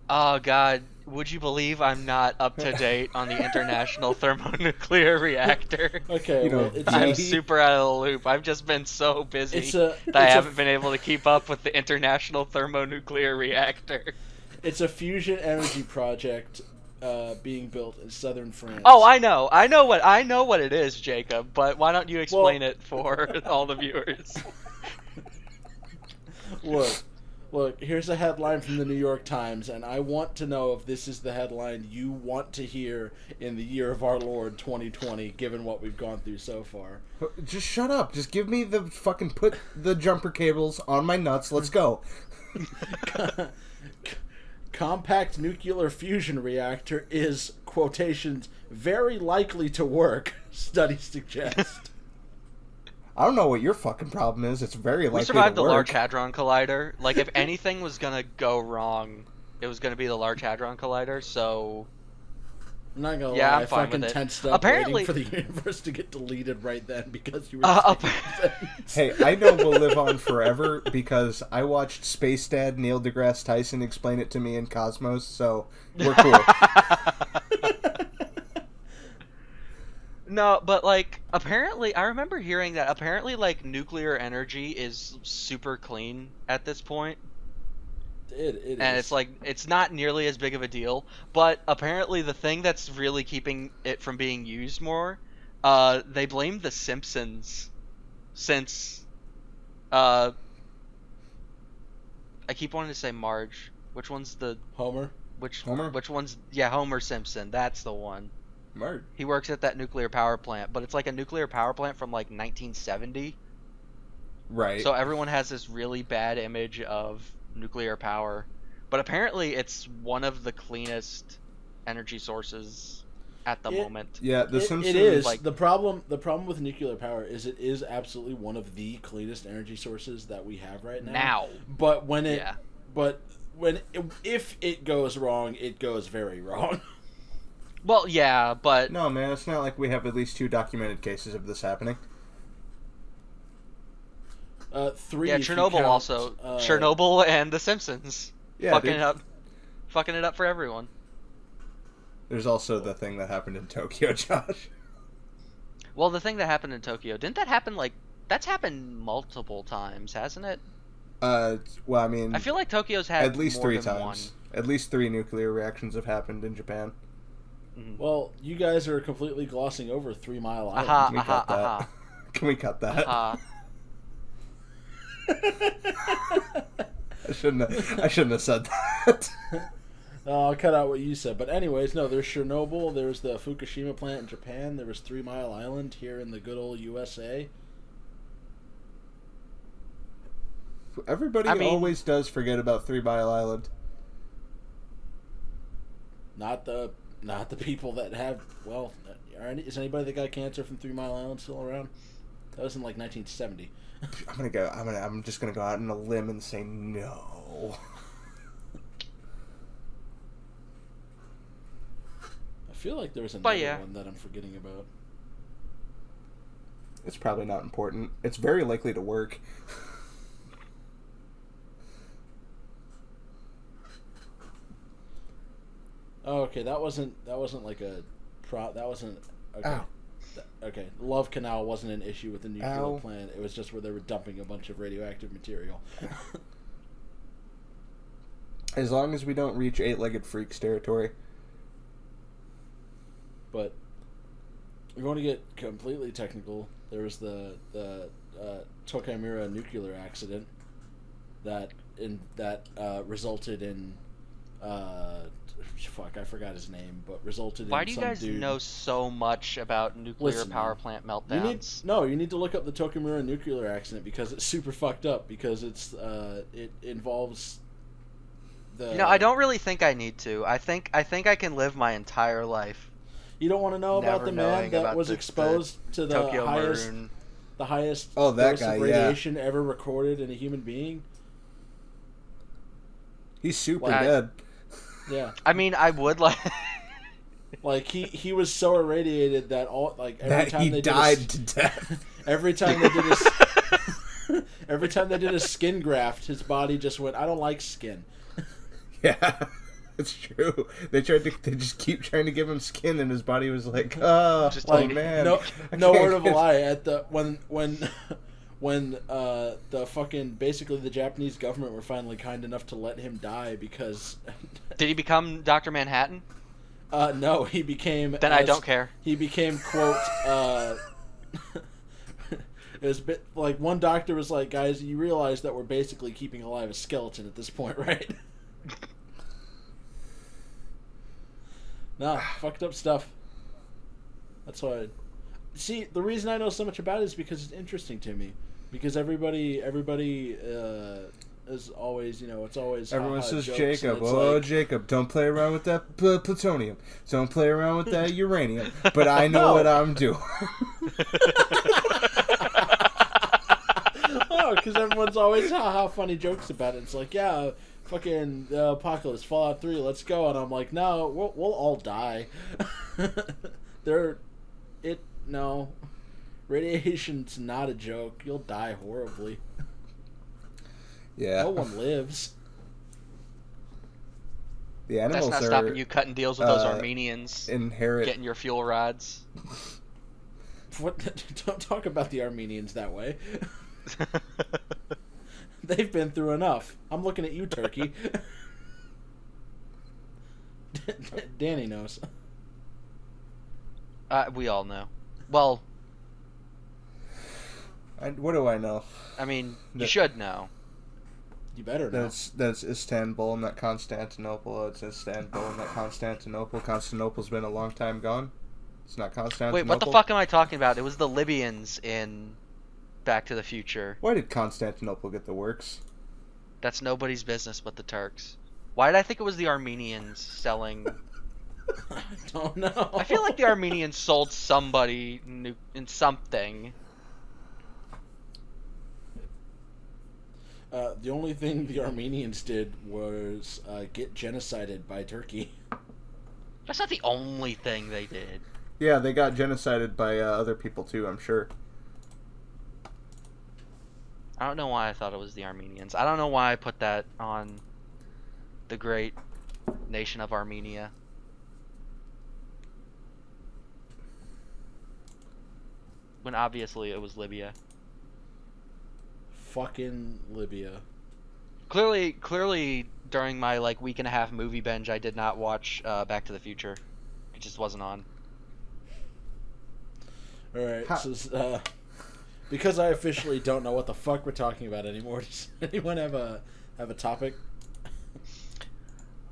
Oh God, would you believe I'm not up to date on the International Thermonuclear Reactor? Okay, You know, well, it's I'm a, super out of the loop. I've just been so busy a that I haven't been able to keep up with the International Thermonuclear Reactor. It's a fusion energy project uh, being built in southern France. Oh, I know, I know what I know what it is, Jacob. But why don't you explain it for all the viewers? look, look. Here's a headline from the New York Times, and I want to know if this is the headline you want to hear in the year of our Lord 2020, given what we've gone through so far. Just shut up. Just give me the fucking put the jumper cables on my nuts. Let's go. Compact nuclear fusion reactor is quotations very likely to work. Studies suggest. I don't know what your fucking problem is. It's very likely to work We survived to the work. Large Hadron Collider. Like, if anything was gonna go wrong, it was gonna be the Large Hadron Collider. So I'm not gonna Yeah, lie, I'm I fine fucking with it. tensed up Apparently- waiting for the universe to get deleted right then because you were Uh, saying that. Hey, I know we'll live on forever because I watched Space Dad Neil deGrasse Tyson explain it to me in Cosmos, so we're cool. no, but like apparently, I remember hearing that apparently like nuclear energy is super clean at this point, It, it and is. it's like it's not nearly as big of a deal. But apparently, the thing that's really keeping it from being used more, uh, they blame The Simpsons, since, uh, I keep wanting to say Marge. Which one's the Homer. which Homer? which one's yeah Homer Simpson? That's the one. Murd. He works at that nuclear power plant, but it's like a nuclear power plant from like 1970. Right. So everyone has this really bad image of nuclear power, but apparently it's one of the cleanest energy sources at the It- moment. yeah, The It- Simpsons. it is like- the problem. The problem with nuclear power is it is absolutely one of the cleanest energy sources that we have right now. Now, but when it, yeah. but when if it goes wrong, it goes very wrong. Well, yeah, but No, man, it's not like we have at least two documented cases of this happening. Uh, three. yeah, Chernobyl count, also. uh, Chernobyl and The Simpsons. Yeah, fucking dude. it up, fucking it up for everyone. There's also the thing that happened in Tokyo, Josh. Well, the thing that happened in Tokyo didn't that happen like that's happened multiple times, hasn't it? Uh, well, I mean, I feel like Tokyo's had at least more three than times. At least three nuclear reactions have happened in Japan. One. Mhm. Well, you guys are completely glossing over Three Mile Island. Aha, Can we aha, cut that? Can we cut that? aha. I shouldn't. Have, I shouldn't have said that. Uh, I'll cut out what you said. But anyways, no, there's Chernobyl, there's the Fukushima plant in Japan, there was Three Mile Island here in the good old USA. Everybody I mean- always does forget about Three Mile Island. Not the not the people that have well, are any, is anybody that got cancer from Three Mile Island still around? That was in like 1970. I'm gonna go. I'm gonna. I'm just gonna go out on a limb and say no. I feel like there's another yeah. one that I'm forgetting about. It's probably not important. It's very likely to work. Oh, okay, that wasn't that wasn't like a pro. That wasn't okay. Ow. Okay, Love Canal wasn't an issue with the nuclear Ow. plant. It was just where they were dumping a bunch of radioactive material. As long as we don't reach eight-legged freaks territory. but we're going to get completely technical. There was the the uh, Tokaimura nuclear accident that in that uh, resulted in uh, fuck I forgot his name, but resulted in some dude. Why in do you some guys dude. know so much about nuclear Listen, power man. plant You need no. You need to look up the Tokaimura nuclear accident because it's super fucked up. Because it's uh, it involves the. You know, I don't really think I need to. I think I think I can live my entire life You don't want to know about the man that was the- exposed to the Tokyo highest, Maroon. the highest Oh, that dose guy, of yeah. radiation ever recorded in a human being. He's super Well, I- dead. Yeah, I mean, I would like. like he he was so irradiated that all like every That time he they died did to death. every time they did a every time they did a skin graft, his body just went. I don't like skin. Yeah, it's true. They tried to. They just keep trying to give him skin, and his body was like, oh, Just oh like, man. no, no word of a lie. At the when when when uh, the fucking basically the Japanese government were finally kind enough to let him die because Did he become Doctor Manhattan? uh, no, he became Then I don't care. He became quote. Uh, it was a bit like one doctor was like, "Guys, you realize that we're basically keeping alive a skeleton at this point, right?" nah, fucked up stuff. That's why. See, the reason I know so much about it is because it's interesting to me. Because everybody, everybody uh, is always, you know, it's always Everyone says Jacob. Oh, like- Jacob, don't play around with that pl- plutonium. Don't play around with that uranium. But I know No. what I'm doing. oh, because everyone's always haha funny jokes about it. It's like, yeah, fucking uh, apocalypse, Fallout Three, let's go. And I'm like, no, we'll, we'll all die. They're, it no, radiation's not a joke. You'll die horribly. yeah. No one lives. The animals That's not are stopping you cutting deals with those uh, Armenians, inherit. getting your fuel rods. What? Don't talk about the Armenians that way. They've been through enough. I'm looking at you, Turkey. Danny knows. uh, we all know. Well, I, what do I know? I mean, you The- should know. You better know. That's that's Istanbul, not Constantinople. It's Istanbul, not Constantinople. Constantinople's been a long time gone. It's not Constantinople. Wait, what the fuck am I talking about? It was the Libyans in Back to the Future. Why did Constantinople get the works? That's nobody's business but the Turks. Why did I think it was the Armenians selling? I don't know. I feel like the Armenians sold somebody nu- in something. Uh, the only thing the Armenians did was uh, get genocided by Turkey. That's not the only thing they did. Yeah, they got genocided by uh, other people too. I'm sure. I don't know why I thought it was the Armenians. I don't know why I put that on the great nation of Armenia. When obviously it was Libya. Fucking Libya. Clearly, clearly during my like week and a half movie binge, I did not watch uh, Back to the Future. It just wasn't on. All right, Ha- so uh, because I officially don't know what the fuck we're talking about anymore. Does anyone have a have a topic?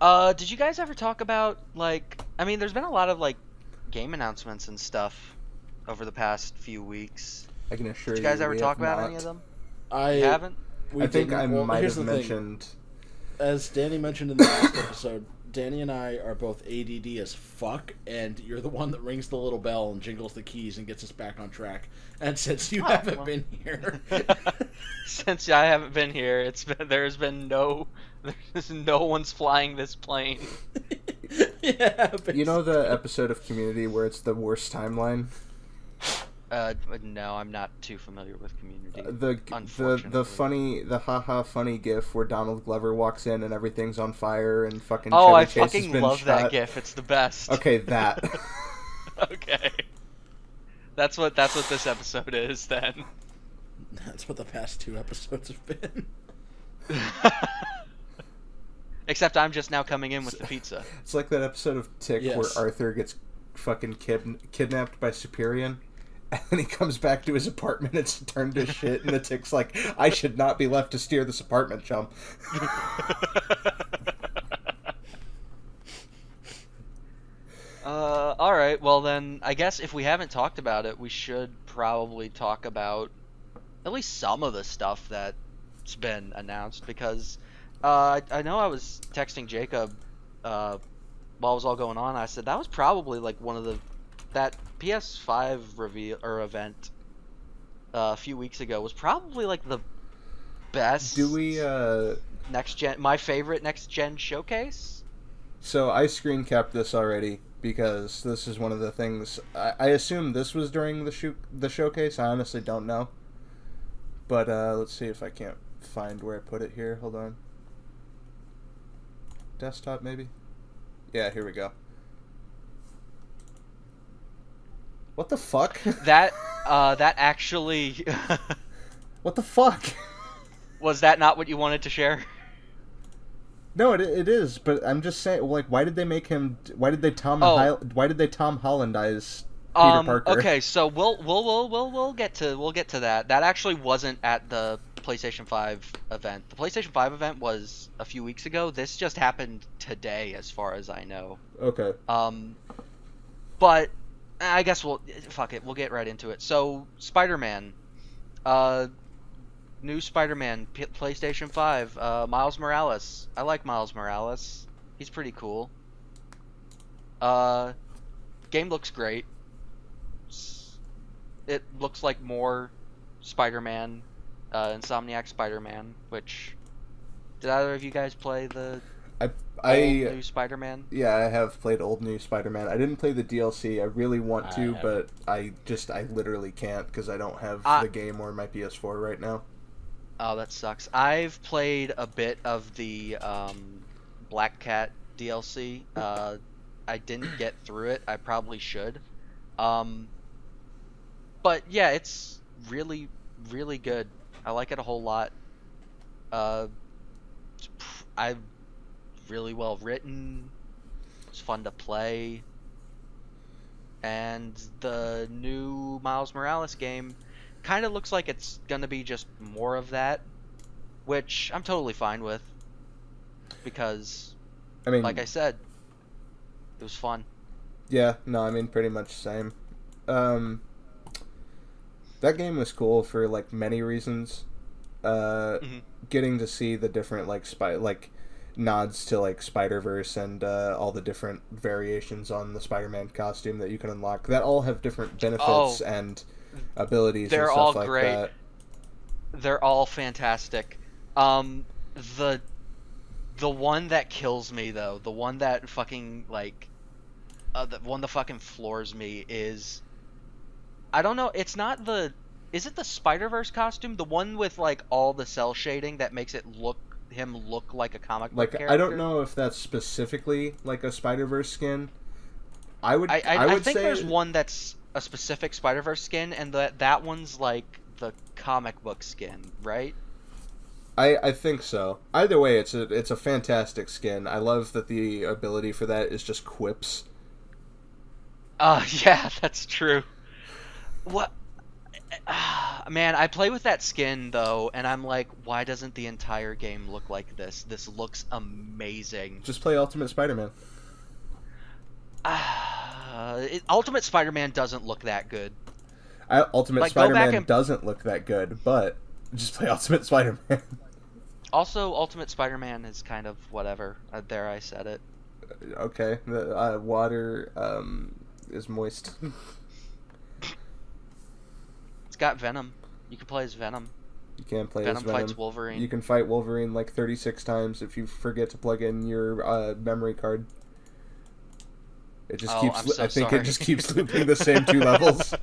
Uh, did you guys ever talk about like? I mean, there's been a lot of like game announcements and stuff over the past few weeks. I can assure Did you. you guys ever talk about not. any of them? I You haven't. we I think I well, might have the thing. mentioned. as Danny mentioned in the last episode, Danny and I are both ADD as fuck, and you're the one that rings the little bell and jingles the keys and gets us back on track. And since you Oh, haven't well. been here, Since I haven't been here, it's been there's been no there's no one's flying this plane. yeah, You know the episode of Community where it's the worst timeline? Uh, no, I'm not too familiar with Community. Uh, the the the funny the haha funny gif where Donald Glover walks in and everything's on fire and fucking oh, Chevy I Chase fucking been love that gif. It's the best. Okay, that. okay. That's what that's what this episode is then. That's what the past two episodes have been. Except I'm just now coming in with the pizza. It's like that episode of Tick Yes. where Arthur gets fucking kid- kidnapped by Superior. And then he comes back to his apartment. It's turned to shit, and the tick's like, "I should not be left to steer this apartment, chum." Uh, all right. Well, then I guess if we haven't talked about it, we should probably talk about at least some of the stuff that's been announced because uh, I, I know I was texting Jacob uh, while it was all going on. I said that was probably like one of the that PS5 reveal or event uh, a few weeks ago was probably like the best Do we? uh next gen my favorite next gen showcase. So I screen capped this already, because this is one of the things. I, I assume this was during the shoot the showcase. I honestly don't know. But uh, let's see if I can't find where I put it here. Hold on. Desktop maybe. Yeah, here we go. What the fuck? That uh, that actually what the fuck? was that not what you wanted to share? No, it, it is, but I'm just saying, like, why did they make him? Why did they Tom? Oh. Hi- why did they Tom Hollandize Peter Um, Parker? okay, so we'll we'll we'll we'll we'll get to we'll get to that. That actually wasn't at the PlayStation 5 event. The PlayStation 5 event was a few weeks ago. This just happened today, as far as I know. Okay. Um, but I guess we'll fuck it. We'll get right into it. So Spider-Man, uh, new Spider-Man, P- PlayStation 5, uh, Miles Morales. I like Miles Morales. He's pretty cool. Uh, game looks great. It looks like more Spider-Man, uh, Insomniac Spider-Man. Which did either of you guys play the I I old I new Spider-Man? yeah, I have played old new Spider-Man. I didn't play the DLC. I really want to, haven't. but I just I literally can't because I don't have I- the game or my PS4 right now. Oh, that sucks. I've played a bit of the um, Black Cat DLC. Uh, I didn't get through it. I probably should. Um, but yeah, it's really, really good. I like it a whole lot. Uh, it's I really well written. It's fun to play. And the new Miles Morales game kind of looks like it's gonna be just more of that, which I'm totally fine with. Because, I mean, like I said, it was fun. yeah, no, I mean pretty much same. Um, that game was cool for like many reasons. Uh, Mhm. getting to see the different like spy like nods to like Spider Verse and uh, all the different variations on the Spider Man costume that you can unlock that all have different benefits Oh. and abilities. They're and stuff all like great. That. They're all fantastic. Um, the the one that kills me though, the one that fucking like, uh, the one that fucking floors me is, I don't know. It's not the. Is it the Spider Verse costume? The one with like all the cell shading that makes it look him look like a comic book Like character? I don't know if that's specifically like a Spider Verse skin. I would. I, I, I, would think say there's one that's a specific Spider Verse skin, and that that one's like the comic book skin, right? I, I think so. Either way, it's a it's a fantastic skin. I love that the ability for that is just quips. Uh, yeah, that's true. What? Man, I play with that skin though, and I'm like, why doesn't the entire game look like this? This looks amazing. Just play Ultimate Spider Man. Uh, it, Ultimate Spider-Man doesn't look that good. Ultimate Like, Spider Man and- doesn't look that good, but just play Ultimate Spider Man. Also, Ultimate Spider-Man is kind of whatever. Uh, there, I said it. okay, the uh, water um, is moist. It's got Venom. You can play as Venom. You can't play Venom, as Venom. fights Wolverine. You can fight Wolverine like 36 times if you forget to plug in your uh, memory card. It just Oh, keeps. So I think sorry. it just keeps looping the same two levels.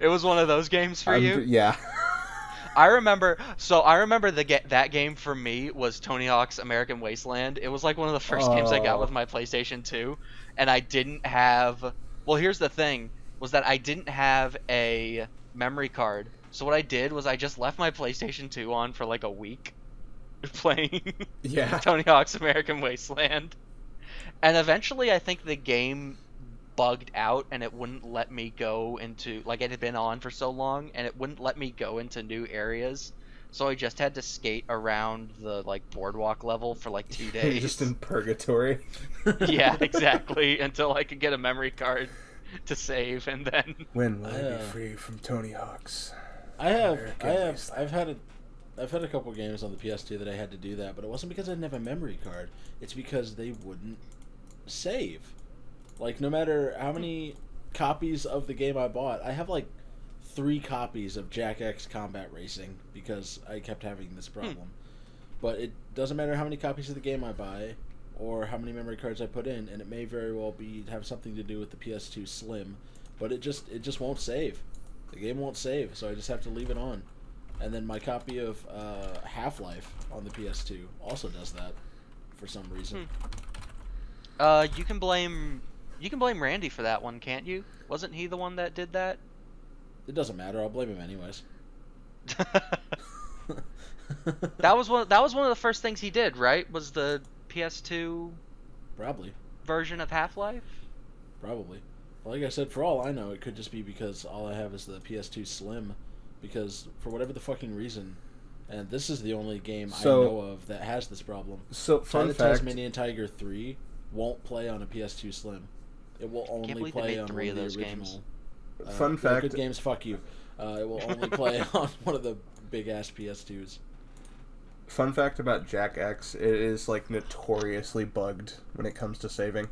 it was one of those games for I'm- you. Yeah. I remember. So I remember the ga- that game for me was Tony Hawk's American Wasteland. It was like one of the first games I got Oh. with my PlayStation 2, and I didn't have. Well, here's the thing: was that I didn't have a memory card. So what I did was I just left my PlayStation 2 on for like a week, playing Yeah. Tony Hawk's American Wasteland. And eventually, I think the game bugged out and it wouldn't let me go into like it had been on for so long and it wouldn't let me go into new areas. So I just had to skate around the like boardwalk level for like two days. just in purgatory. yeah, exactly. Until I could get a memory card to save and then When will I Yeah. be free from Tony Hawk's? I have, American I have, Wasteland. I've had a, I've had a couple games on the PS2 that I had to do that, but it wasn't because I didn't have a memory card. It's because they wouldn't save. Like no matter how many copies of the game I bought, I have like three copies of Jak X Combat Racing because I kept having this hmm. problem. But it doesn't matter how many copies of the game I buy, or how many memory cards I put in, and it may very well be have something to do with the PS2 Slim, but it just it just won't save. The game won't save, so I just have to leave it on. And then my copy of uh, Half Life on the PS2 also does that for some reason. Uh, you can blame you can blame Randy for that one, can't you? Wasn't he the one that did that? It doesn't matter. I'll blame him anyways. that was one. That was one of the first things he did, right? Was the PS2 probably version of Half Life? Probably. Like I said, for all I know, it could just be because all I have is the PS2 Slim. Because for whatever the fucking reason, and this is the only game So- I know of that has this problem. So fun the fact. Tasmanian Tiger 3 won't play on a PS2 Slim. It will only play on three one of of the those games. original. Uh, Fun fact. Good games, fuck you. Uh, it will only play on one of the big ass PS2s. Fun fact about Jak X: it is like notoriously bugged when it comes to saving.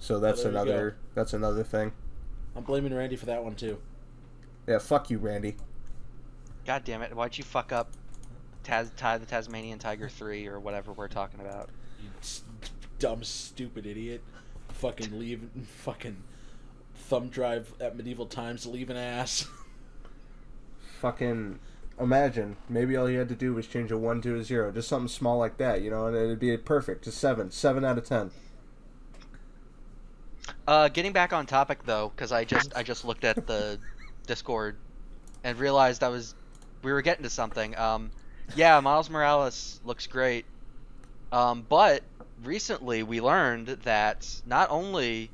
So that's there another that's another thing. I'm blaming Randy for that one too. Yeah, fuck you, Randy. God damn it! Why'd you fuck up Taz, Ty the Tasmanian Tiger three or whatever we're talking about? You s- dumb, stupid idiot. Fucking leave, fucking thumb drive at medieval times, leave an ass. Fucking imagine. Maybe all you had to do was change a one to a zero, just something small like that, you know, and it'd be perfect. A seven, seven out of ten. Uh, getting back on topic though, because I just I just looked at the Discord and realized I was we were getting to something. Um, yeah, Miles Morales looks great. Um, but recently we learned that not only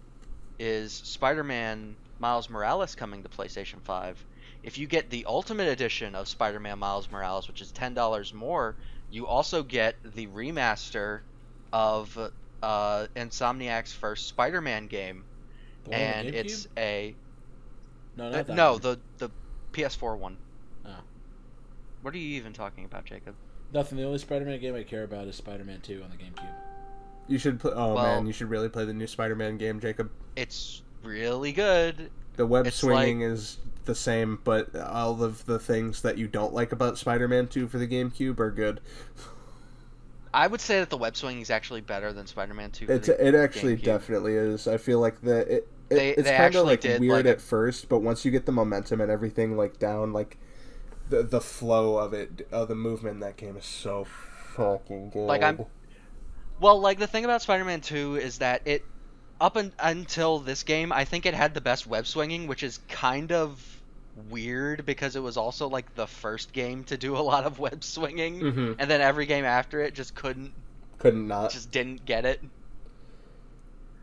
is Spider-Man Miles Morales coming to PlayStation 5, if you get the Ultimate Edition of Spider-Man Miles Morales, which is ten dollars more, you also get the remaster of uh, Insomniac's first Spider-Man game, The one on the and GameCube? it's a no, uh, not that no one. the the PS4 one. Oh. What are you even talking about, Jacob? Nothing. The only Spider-Man game I care about is Spider-Man 2 on the GameCube. You should play. Oh Well- man, you should really play the new Spider-Man game, Jacob. It's really good. The web It's swinging is the same, but all of the things that you don't like about Spider-Man 2 for the GameCube are good. I would say that the web swinging is actually better than Spider-Man 2. for It's the it actually GameCube. definitely is. I feel like the it, it They- it's kind of like weird like- at first, but once you get the momentum and everything like down, like the the flow of it, of the movement in that game is so fucking good. Like, I'm- Well, like the thing about Spider-Man 2 is that it up un- until this game, I think it had the best web swinging, which is kind of weird because it was also like the first game to do a lot of web swinging, Mhm. and then every game after it just couldn't, couldn't not just didn't get it.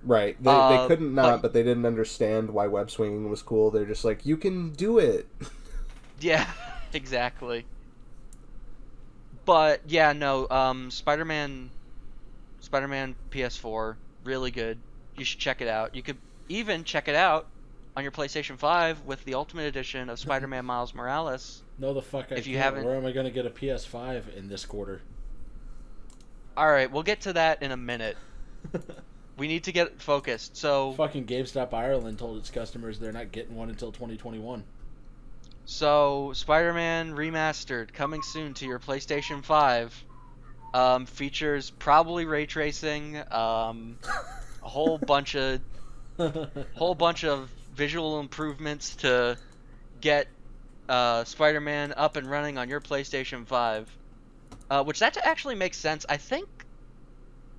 right. They, Uh, they couldn't not, but- but they didn't understand why web swinging was cool. They're just like, you can do it. Yeah, exactly. But yeah, no, um, Spider-Man, Spider-Man PS4, really good. You should check it out. You could even check it out on your PlayStation 5 with the Ultimate Edition of Spider-Man Miles Morales. No, the fuck I If you can't. haven't- Where am I going to get a PS5 in this quarter? All right, we'll get to that in a minute. We need to get focused. So, Fucking GameStop Ireland told its customers they're not getting one until 2021. so Spider-Man Remastered coming soon to your PlayStation 5. Um, features probably ray tracing, um, a whole bunch of whole bunch of visual improvements to get uh, Spider-Man up and running on your PlayStation 5. Uh, which that actually makes sense. I think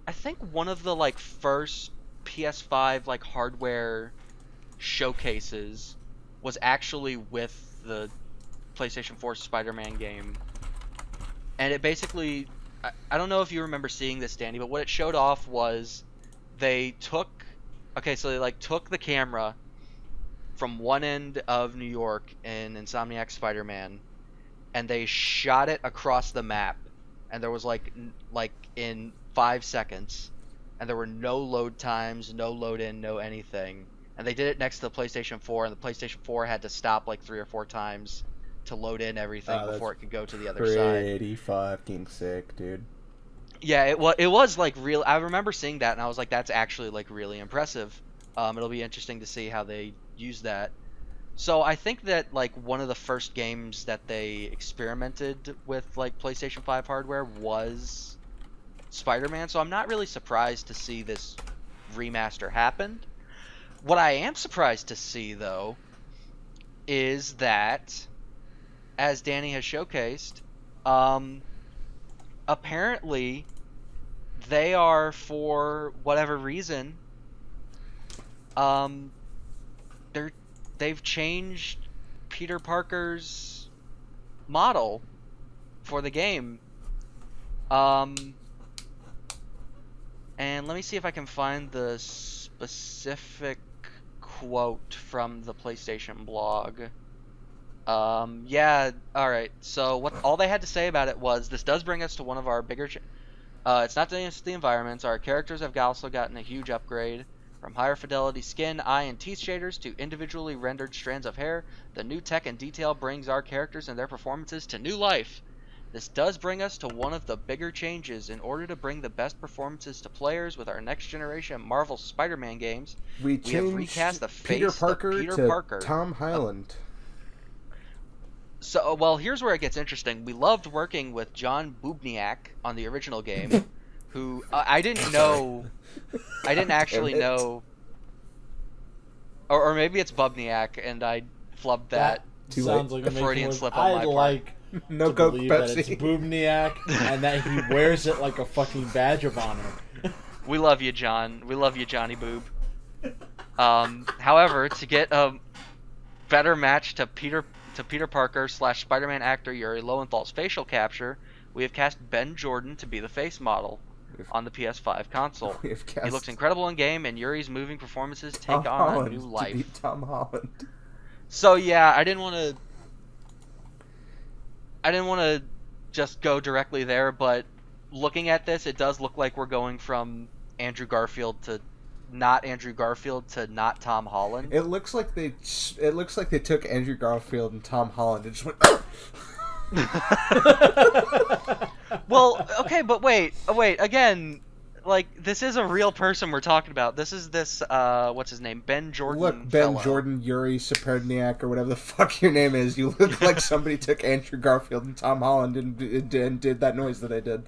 I think one of the like first PS5 like hardware showcases was actually with the PlayStation 4 Spider-Man game. And it basically I, I don't know if you remember seeing this Danny, but what it showed off was they took okay, so they like took the camera from one end of New York in Insomniac Spider-Man, and they shot it across the map, and there was like like in five seconds, and there were no load times, no load in, no anything, and they did it next to the PlayStation 4, and the PlayStation 4 had to stop like three or four times to load in everything Oh, before it could go to the other side. Pretty fucking sick, dude. Yeah, it was it was like real. I remember seeing that, and I was like, "That's actually like really impressive." Um, it'll be interesting to see how they use that. So I think that like one of the first games that they experimented with like PlayStation 5 hardware was Spider-Man, so I'm not really surprised to see this remaster happen. What I am surprised to see though is that as Danny has showcased, um apparently they are for whatever reason um they're they've changed Peter Parker's model for the game. Um, and let me see if I can find the specific quote from the PlayStation blog. Um, yeah, all right. So what all they had to say about it was this does bring us to one of our bigger. Ch- uh, it's not just the environments. Our characters have also gotten a huge upgrade. From higher fidelity skin, eye, and teeth shaders to individually rendered strands of hair, the new tech and detail brings our characters and their performances to new life. This does bring us to one of the bigger changes. In order to bring the best performances to players with our next generation Marvel Spider-Man games, We we have recast the Peter face of Parker Peter to Parker. Tom Holland. So, well, here's where it gets interesting. We loved working with John Bubniak on the original game, who uh, I didn't know. I didn't actually know. Or, or maybe it's Bubniak, and I flubbed that. Too sounds late. like a A Freudian slip on my I part. like No to Coke believe that it's Bubniak, and that he wears it like a fucking badge of honor. We love you, John. We love you, Johnny Boob. Um, however, to get a better match to Peter to Peter Parker slash Spider-Man actor Yuri Lowenthal's facial capture, we have cast Ben Jordan to be the face model on the PS5 console. We have He looks incredible in game, and Yuri's moving performances take Tom on Holland a new to life. be Tom Holland. So yeah, I didn't want to. I didn't want to just go directly there, but looking at this, it does look like we're going from Andrew Garfield to not Andrew Garfield to not Tom Holland. It looks like they. It looks like they took Andrew Garfield and Tom Holland and just went. well, okay, but wait, oh, wait, again, like this is a real person we're talking about. This is this uh what's his name? Ben Jordan. Look, Ben fellow. Jordan, Yuri Saperniak, or whatever the fuck your name is. You look like somebody took Andrew Garfield and Tom Holland and, and, and did that noise that I did.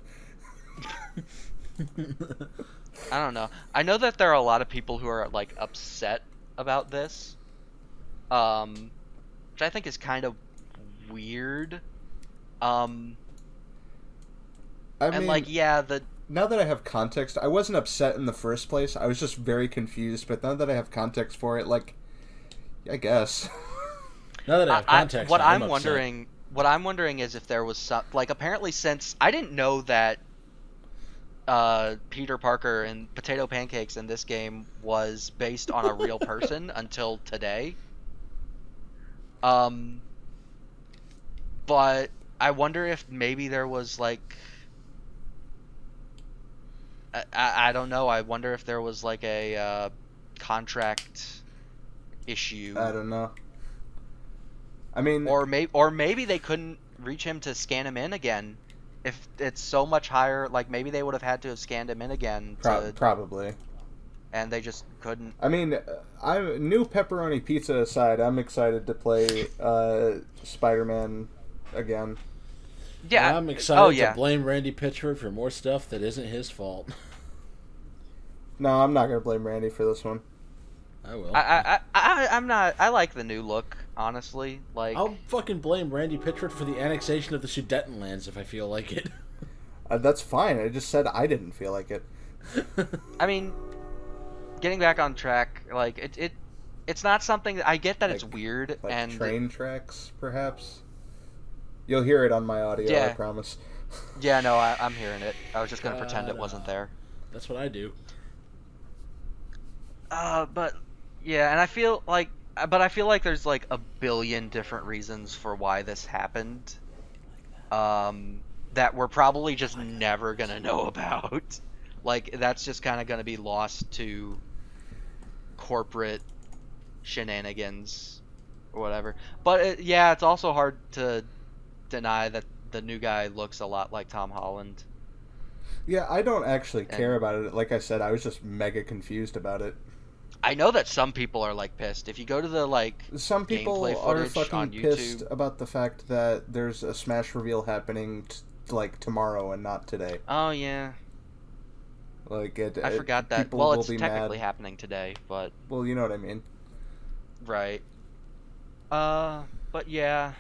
I don't know. I know that there are a lot of people who are like upset about this. Um which I think is kind of weird. Um I and mean, like yeah, the now that I have context, I wasn't upset in the first place. I was just very confused. But now that I have context for it, like, I guess. Now that I have I- I- context, what I'm I'm wondering what I'm wondering is if there was some like apparently since I didn't know that uh, Peter Parker and Potato Pancakes in this game was based on a real person until today. Um, but I wonder if maybe there was like I, I, I don't know. I wonder if there was like a uh, contract issue I don't know. I mean, or maybe or maybe they couldn't reach him to scan him in again. If it's so much higher, like maybe they would have had to have scanned him in again, pro- to, probably. and they just couldn't. I mean, I new pepperoni pizza aside, I'm excited to play uh, Spider-Man again. Yeah, I'm excited oh yeah, to blame Randy Pitchford for more stuff that isn't his fault. No, I'm not gonna blame Randy for this one. I will. I, I, I, I, I'm not. I like the new look, honestly. Like, I'll fucking blame Randy Pitchford for the annexation of the Sudetenlands if I feel like it. Uh, that's fine. I just said I didn't feel like it. I mean, getting back on track, like it, it, it's not something that I get that it's weird Like and train tracks, perhaps. You'll hear it on my audio. I promise. yeah, no, I, I'm hearing it. I was just gonna pretend it God, wasn't uh, there. That's what I do. Uh, but yeah, and I feel like, uh, but I feel like there's like a billion different reasons for why this happened. Um, that we're probably just never gonna know about. Like that's just kind of gonna be lost to corporate shenanigans or whatever. But it, yeah, it's also hard to deny that the new guy looks a lot like Tom Holland. Yeah, I don't actually care And- about it. Like I said, I was just mega confused about it. I know that some people are like pissed. If you go to the like Some people are fucking on pissed about the fact that there's a Smash reveal happening t- like tomorrow and not today. Oh yeah, Like it, I it- forgot that. Well, it's technically mad. happening today, but Well, you know what I mean. right. Uh, but yeah.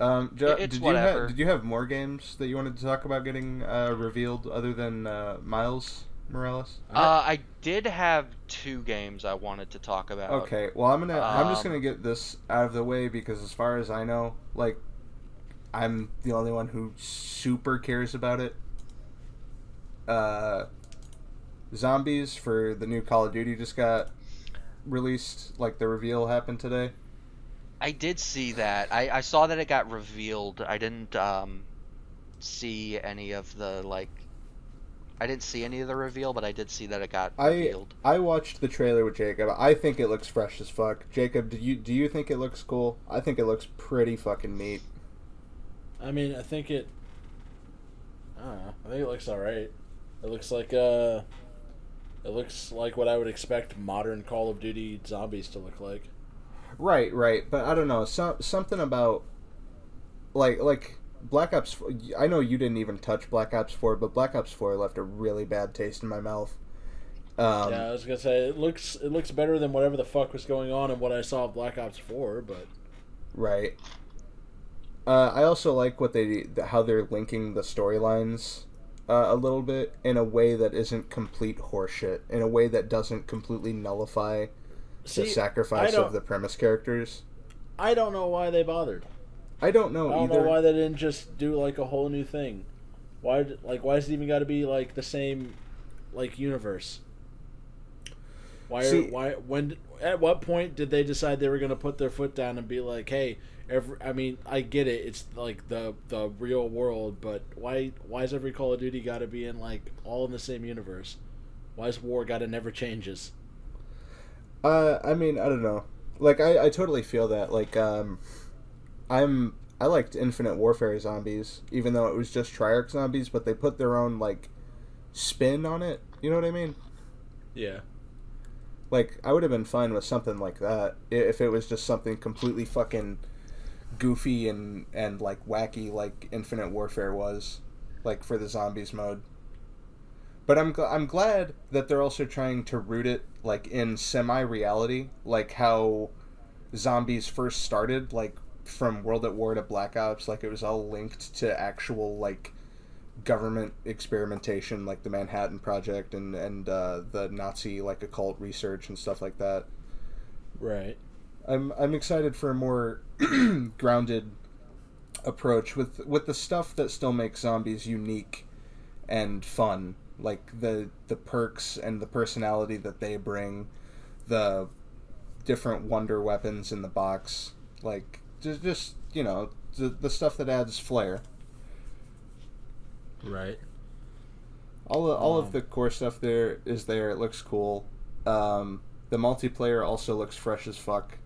Um, jo- did you whatever. have did you have more games that you wanted to talk about getting uh, revealed other than uh, Miles Morales? Uh, I did have two games I wanted to talk about. Okay, well I'm gonna I'm just Um, gonna get this out of the way because as far as I know, like I'm the only one who super cares about it. Uh, zombies for the new Call of Duty just got released. Like the reveal happened today. I did see that. I, I saw that it got revealed. I didn't um see any of the like. I didn't see any of the reveal, but I did see that it got I revealed. I watched the trailer with Jacob. I think it looks fresh as fuck. Jacob, do you do you think it looks cool? I think it looks pretty fucking neat. I mean, I think it. I don't know. I think it looks all right. It looks like uh, it looks like what I would expect modern Call of Duty zombies to look like. Right, right, but I don't know. Some something about like like Black Ops. I know you didn't even touch Black Ops Four, but Black Ops Four left a really bad taste in my mouth. Um, yeah, I was gonna say it looks it looks better than whatever the fuck was going on in what I saw of Black Ops Four, but Right. Uh, I also like what they how they're linking the storylines uh, a little bit in a way that isn't complete horseshit. In a way that doesn't completely nullify see, the sacrifice of the premise characters. I don't know why they bothered. I don't know I don't either. know why they didn't just do like a whole new thing. Why, like, why is it even got to be like the same, like universe? Why? Are, See- why? When? At what point did they decide they were gonna put their foot down and be like, "Hey, every, I mean, I get it. It's like the the real world, but why? Why is every Call of Duty got to be in like all in the same universe? Why is war got to never changes? Uh, I mean, I don't know. Like, I, I totally feel that. Like, um, I'm I liked Infinite Warfare zombies, even though it was just Treyarch zombies, but they put their own like spin on it. You know what I mean? Yeah. Like, I would have been fine with something like that if it was just something completely fucking goofy and and like wacky, like Infinite Warfare was, like for the zombies mode. But I'm gl- I'm glad that they're also trying to root it like in semi reality, like how zombies first started, like from World at War to Black Ops, like it was all linked to actual like government experimentation, like the Manhattan Project and and uh, the Nazi like occult research and stuff like that. Right. I'm I'm excited for a more grounded approach with with the stuff that still makes zombies unique and fun, like the the perks and the personality that they bring, the different wonder weapons in the box, like just just you know the the stuff that adds flair. Right. All the, all Um, of the core stuff there is there. It looks cool. Um, the multiplayer also looks fresh as fuck.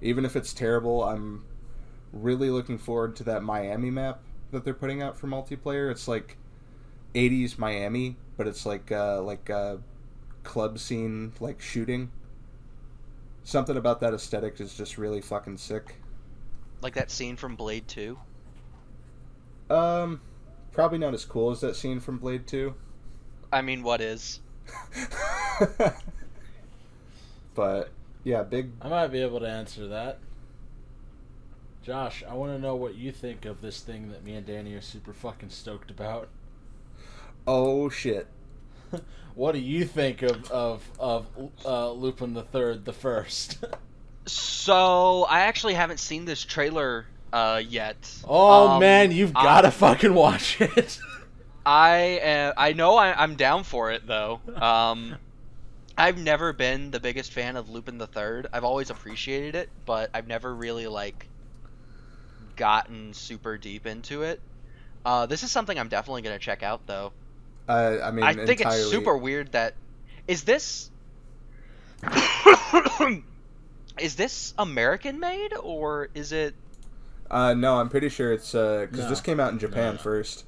Even if it's terrible, I'm really looking forward to that Miami map that they're putting out for multiplayer. It's like 80s Miami, but it's like uh, like uh, club scene like shooting. Something about that aesthetic is just really fucking sick. Like that scene from Blade 2. Um, probably not as cool as that scene from Blade Two. I mean, what is? but yeah, big I might be able to answer that. Josh, I want to know what you think of this thing that me and Danny are super fucking stoked about. oh shit. What do you think of of of uh, Lupin the Third, the first? So I actually haven't seen this trailer uh, yet. oh Um, man, you've got to fucking watch it. I uh, I know I, I'm down for it though. Um, I've never been the biggest fan of Lupin the Third. I've always appreciated it, but I've never really like gotten super deep into it. Uh, this is something I'm definitely gonna check out though. Uh, I mean, I think entirely. it's super weird that is this is this American made or is it? Uh, no, I'm pretty sure it's because No. this came out in Japan no. first.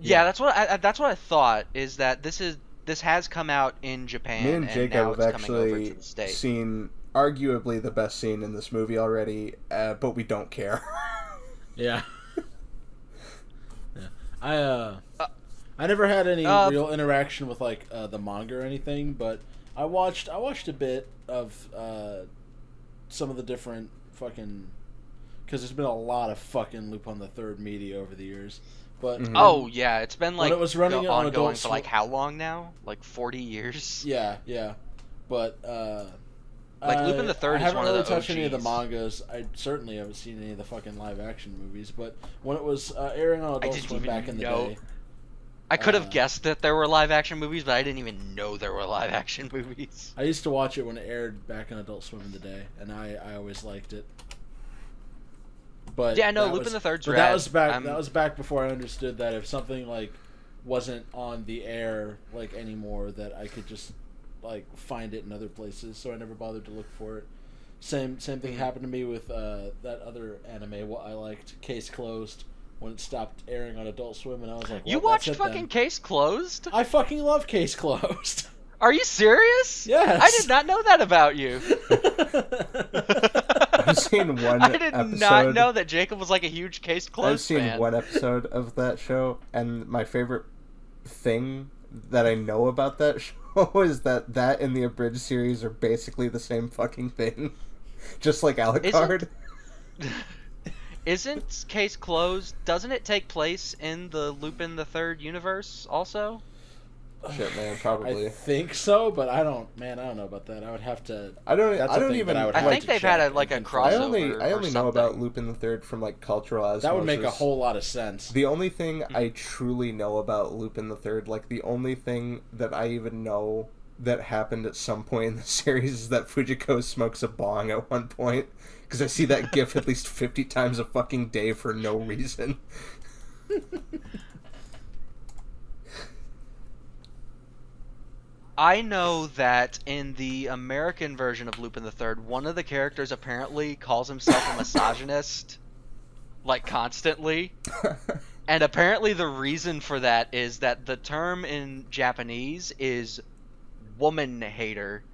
Yeah, Yeah. that's what I, I- that's what I thought. Is that this is this has come out in Japan Me and now Jacob it's have coming over to actually seen arguably the best scene in this movie already, uh, but we don't care. yeah. yeah. I uh, Uh, I never had any Uh, real interaction with like uh, the manga or anything, but I watched I watched a bit of uh, some of the different fucking because there's been a lot of fucking Lupin the Third media over the years. But Mhm. Oh yeah, it's been When like it was running on ongoing Adult for like how long now? Like forty years. yeah, yeah, but uh, Like, I- Lupin the Third I is haven't one of really the touched any of the mangas. I certainly haven't seen any of the fucking live action movies. But when it was uh, airing on Adult Swim back in the know- day, I could have Uh, guessed that there were live action movies, but I didn't even know there were live action movies. I used to watch it when it aired back on Adult Swim in the day, and I, I always liked it. But Yeah, no, Lupin was- the Third's But that was back. I'm- That was back before I understood that if something like wasn't on the air like anymore, that I could just like find it in other places. So I never bothered to look for it. Same same thing Mhm. happened to me with uh, that other anime. What I liked, Case Closed, when it stopped airing on Adult Swim, and I was like, You well, that's watched it then. fucking Case Closed? I fucking love Case Closed. Are you serious? Yes. I did not know that about you. I've seen one I did not episode- know that Jacob was like a huge Case Closed I've seen fan. one episode of that show, and my favorite thing that I know about that show is that that and the abridged series are basically the same fucking thing, just like Alucard. Isn't Case Closed? Doesn't it take place in the Lupin the Third universe also? Shit, man, probably. I probably. think so, but I don't. Man, I don't know about that. I would have to. I don't. That's I a don't even. I would I have think to they've check had a- like a confirm. I crossover only. I only know about something. Lupin the Third from like cultural osmosis. That would make a whole lot of sense. The only thing Hmm. I truly know about Lupin the Third, like the only thing that I even know that happened at some point in the series, is that Fujiko smokes a bong at one point. Because I see that gif at least fifty times a fucking day for no reason. I know that in the American version of Lupin the Third, one of the characters apparently calls himself a misogynist, like constantly. And apparently, the reason for that is that the term in Japanese is woman hater.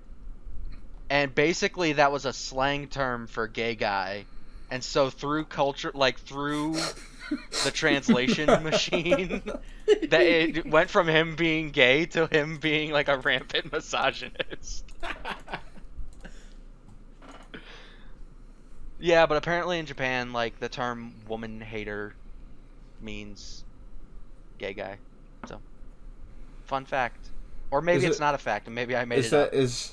And basically, that was a slang term for gay guy. And so, through culture, like through the translation machine, that it went from him being gay to him being like a rampant misogynist. Yeah, but apparently in Japan, like the term woman hater means gay guy. So, fun fact. Or maybe Is it's it- not a fact, and maybe I made is it that up. is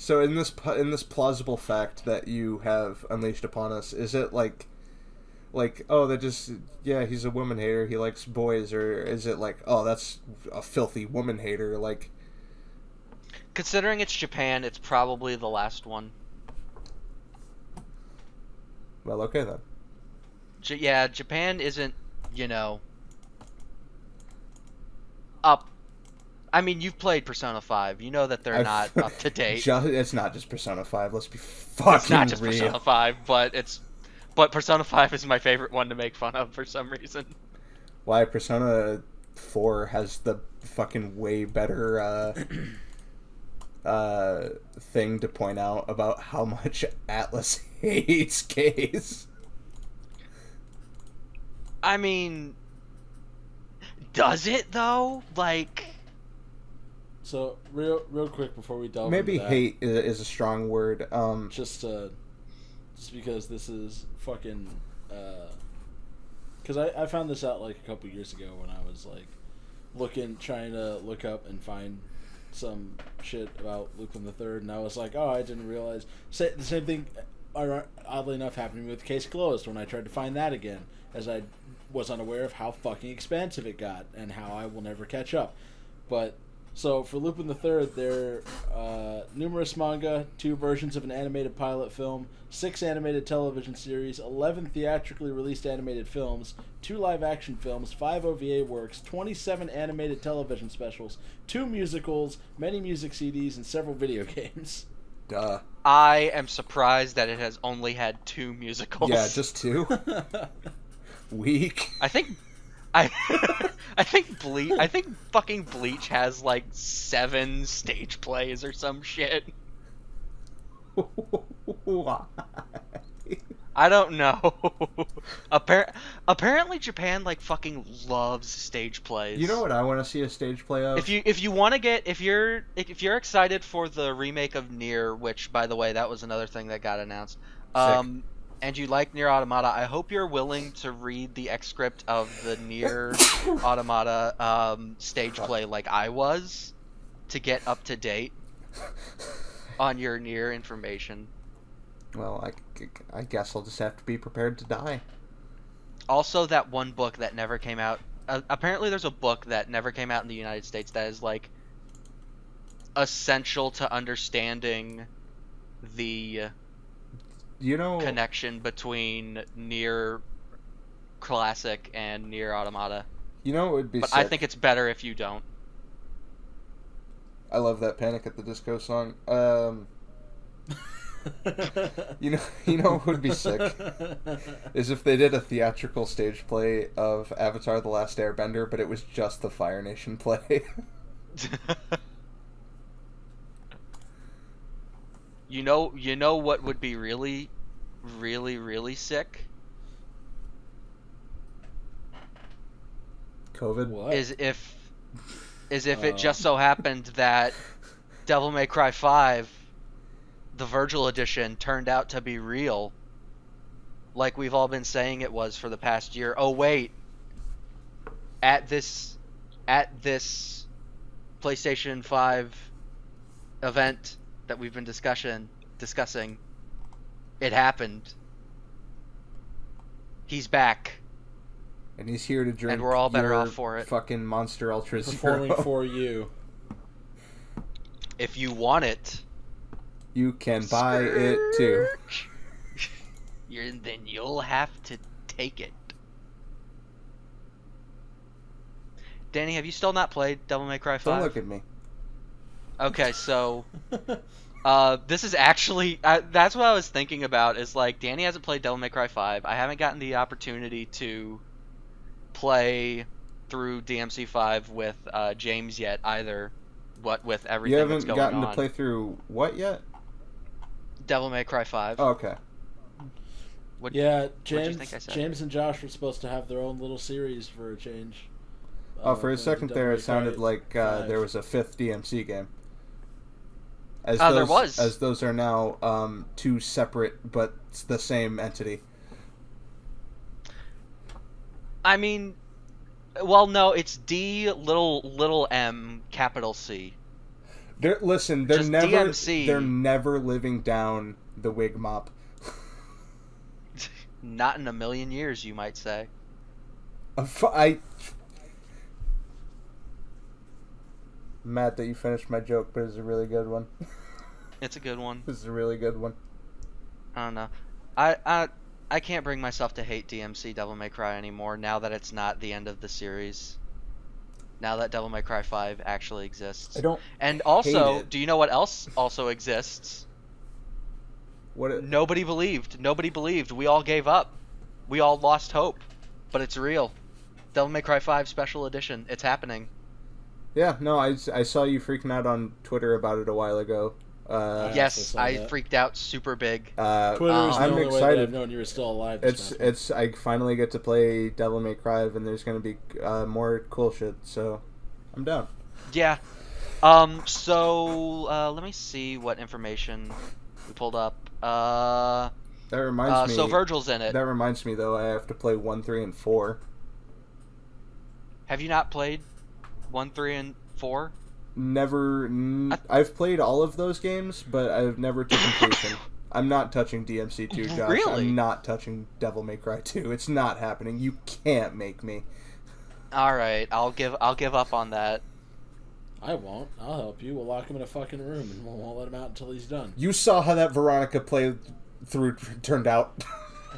so in this in this plausible fact that you have unleashed upon us? Is it like like oh that just yeah he's a woman hater he likes boys or is it like oh that's a filthy woman hater like Considering it's Japan, it's probably the last one. well okay then J- yeah, Japan isn't, you know, up. I mean, you've played Persona 5. You know that they're I've- not up to date. Ju- it's not just Persona Five. Let's be fucking it's not just real. Persona 5, but it's. But Persona 5 is my favorite one to make fun of for some reason. Why Persona Four has the fucking way better uh, uh, thing to point out about how much Atlus hates Case. I mean, does it though? Like, So real, real quick before we delve Maybe that, hate is, a strong word. Um, just uh, just because this is fucking, because I I found this out like a couple years ago when I was like looking, trying to look up and find some shit about Lupin the Third, and I was like, oh, I didn't realize. Sa- the same thing, uh, oddly enough, happened to me with Case Closed when I tried to find that again, as I was unaware of how fucking expansive it got and how I will never catch up. But so for Lupin the Third, there are uh, numerous manga, two versions of an animated pilot film, six animated television series, eleven theatrically released animated films, two live-action films, five OVA works, twenty-seven animated television specials, two musicals, many music CDs, and several video games. duh. I am surprised that it has only had two musicals. Yeah, just two. Weak. I think. I I think Bleach. I think fucking Bleach has like seven stage plays or some shit. Why? I don't know. Appar- apparently, Japan like fucking loves stage plays. You know what I want to see a stage play of? If you if you want to get if you're if you're excited for the remake of Nier, which by the way that was another thing that got announced, um, and you like Nier Automata, I hope you're willing to read the X script of the Nier Automata um, stage play like I was, to get up to date on your Nier information. Well, I, I guess I'll just have to be prepared to die. Also, that one book that never came out. Uh, apparently, there's a book that never came out in the United States that is like essential to understanding the You know, connection between Nier Classic and Nier Automata. you know, it would be. But I think it's better if you don't. I love that Panic at the Disco song. Um, you know, you know, what would be sick is if they did a theatrical stage play of Avatar: The Last Airbender, but it was just the Fire Nation play. you know, you know what would be really, really, really sick COVID. what? is if is if it Oh. just so happened that Devil May Cry 5 the Vergil edition turned out to be real like we've all been saying it was for the past year. Oh wait. At this at this PlayStation 5 event that we've been discussion discussing it happened. He's back. And he's here to drink. And we're all better off for it. Fucking Monster Ultra Performing Zero. for you. If you want it, you can buy it too. You're, then you'll have to take it. Danny, have you still not played Devil May Cry 5? Don't look at me. Okay, so uh, this is actually uh, that's what I was thinking about. Is like Danny hasn't played Devil May Cry 5. I haven't gotten the opportunity to play through DMC 5 with uh, James yet either. What with everything You haven't going gotten on. to play through what yet? Devil May Cry 5. Oh, okay. What, yeah, you James, think I said? James and Josh were supposed to have their own little series for a change. Oh, Uh, for a second there, it sounded like uh, there was a fifth DMC game. As Oh, those, there was. As those are now um, two separate but the same entity. I mean, well, no, it's D little little m capital C. They're, listen, they're Just never DMC. they're never living down the wig mop. Not in a million years, you might say. I mad that you finished my joke, but it's a really good one. It's a good one. this is a really good one. I don't know. I I I can't bring myself to hate DMC Devil May Cry anymore now that it's not the end of the series. Now that Devil May Cry 5 actually exists. I don't. And also, it. do you know what else also exists? What? It, Nobody believed. Nobody believed. We all gave up. We all lost hope. But it's real. Devil May Cry 5 Special Edition. It's happening. Yeah, no, I, I saw you freaking out on Twitter about it a while ago. Uh, yes, saw I freaked out super big. uh, Twitter is the I'm only way that excited. I've known you were still alive. It's past month. it's I finally get to play Devil May Cry and there's gonna be uh, more cool shit. So I'm down. Yeah. Um. So uh, let me see what information we pulled up. Uh. That reminds uh me. so Vergil's in it. that reminds me though. I have to play one, three, and four. Have you not played one, three, and four? Never. N- I've played all of those games, but I've never to completion. I'm not touching DMC two, Josh. Really? I'm not touching Devil May Cry two. It's not happening. You can't make me. All right. I'll give. I'll give up on that. I won't. I'll help you. We'll lock him in a fucking room and we won't let him out until he's done. You saw how that Veronica play through turned out.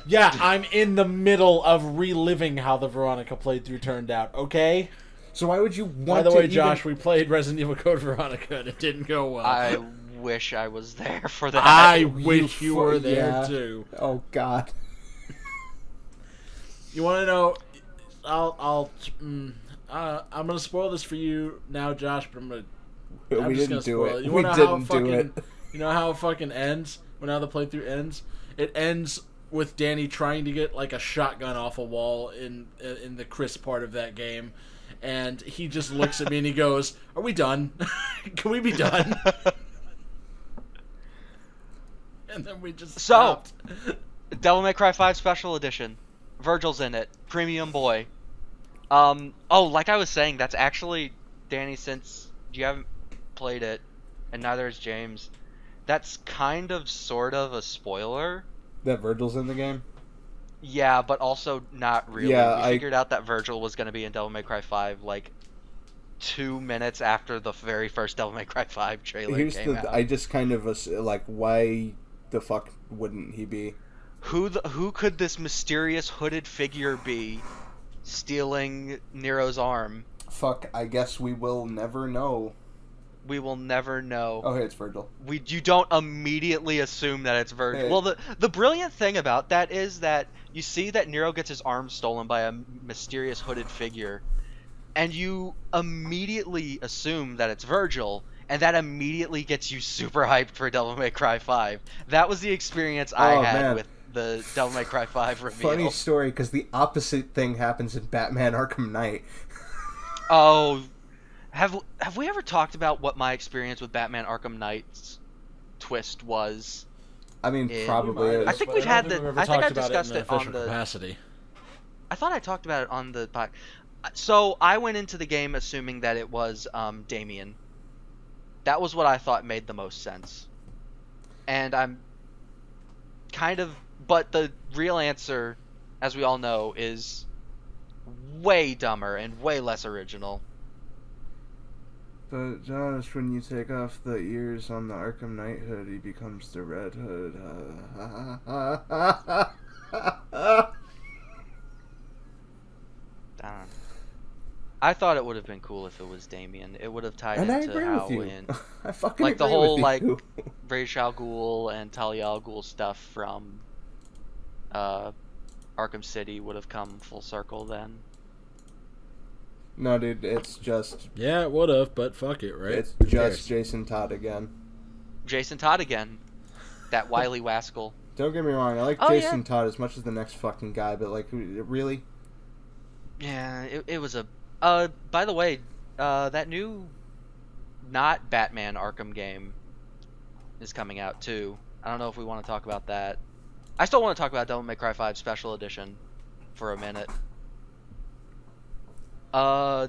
Yeah, I'm in the middle of reliving how the Veronica playthrough turned out. Okay. So why would you want to By the to way, even- Josh, we played Resident Evil Code Veronica and it didn't go well. I wish I was there for that. I wish you fu- were there yeah. too. Oh God. You want to know? I'll. I'll. Mm, uh, I'm gonna spoil this for you now, Josh. But I'm gonna. I'm we just didn't gonna do spoil it. You we wanna know how didn't fucking, do it. You know how it fucking ends? When how the playthrough ends? It ends with Danny trying to get like a shotgun off a wall in in the Chris part of that game, and he just looks at me and he goes, "Are we done? Can we be done?" and then we just So- stopped. Devil May Cry 5 Special Edition. Vergil's in it. Premium boy. Um. Oh, like I was saying, that's actually Danny. Since you haven't played it, and neither has James, that's kind of sort of a spoiler. That Vergil's in the game. Yeah, but also not really. Yeah, we I- figured out that Vergil was going to be in Devil May Cry 5 like two minutes after the very first Devil May Cry 5 trailer Here's came the. out. I just kind of ass- like why the fuck wouldn't he be? Who the, who could this mysterious hooded figure be stealing Nero's arm? Fuck. I guess we will never know. We will never know. Oh, hey, it's Vergil. We you don't immediately assume that it's Vergil. Hey. Well, the the brilliant thing about that is that you see that Nero gets his arm stolen by a mysterious hooded figure, and you immediately assume that it's Vergil, and that immediately gets you super hyped for Devil May Cry 5. That was the experience I Oh, had man. with the Devil May Cry 5 reveal. Funny story, because the opposite thing happens in Batman Arkham Knight. Oh, have have we ever talked about what my experience with Batman Arkham Knight's twist was? I mean, Yeah. probably. I think we've don't had think the- we've I think I discussed in it on the- capacity. I thought I talked about it on the pod. So I went into the game assuming that it was um, Damian. That was what I thought made the most sense, and I'm kind of. But the real answer, as we all know, is way dumber and way less original. But Josh, when you take off the ears on the Arkham Knight hood, he becomes the Red Hood. Uh, Darn. I thought it would have been cool if it was Damian. It would have tied and I into agree how with you. in I fucking like the whole like. Ra's al Ghul and Talia al Ghul stuff from uh, Arkham City would have come full circle then. No, dude, it's just Yeah, it would have, but fuck it, right? it's just cares? Jason Todd again. Jason Todd again, that wily wascal. Don't get me wrong, I like Oh, yeah. Jason Todd as much as the next fucking guy, but like, really, Yeah, it, it was a. Uh, by the way, uh, that new, not Batman Arkham game, is coming out too. I don't know if we want to talk about that. I still want to talk about Devil May Cry 5 Special Edition for a minute. Uh,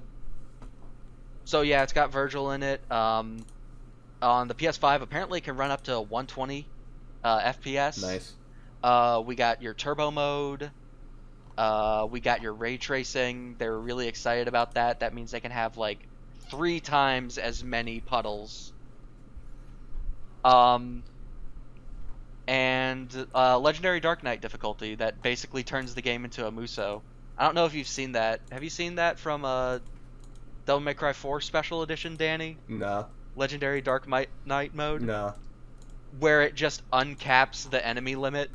so yeah, it's got Vergil in it. Um, on the PS5, apparently it can run up to 120 uh, FPS. nice. Uh, we got your turbo mode. Uh, we got your ray tracing. They're really excited about that. That means they can have like three times as many puddles. Um, and uh, legendary Dark Knight difficulty that basically turns the game into a Musou. I don't know if you've seen that. Have you seen that from uh, Devil May Cry 4 Special Edition, Danny? No, Legendary Dark Might- Knight mode, no. where it just uncaps the enemy limit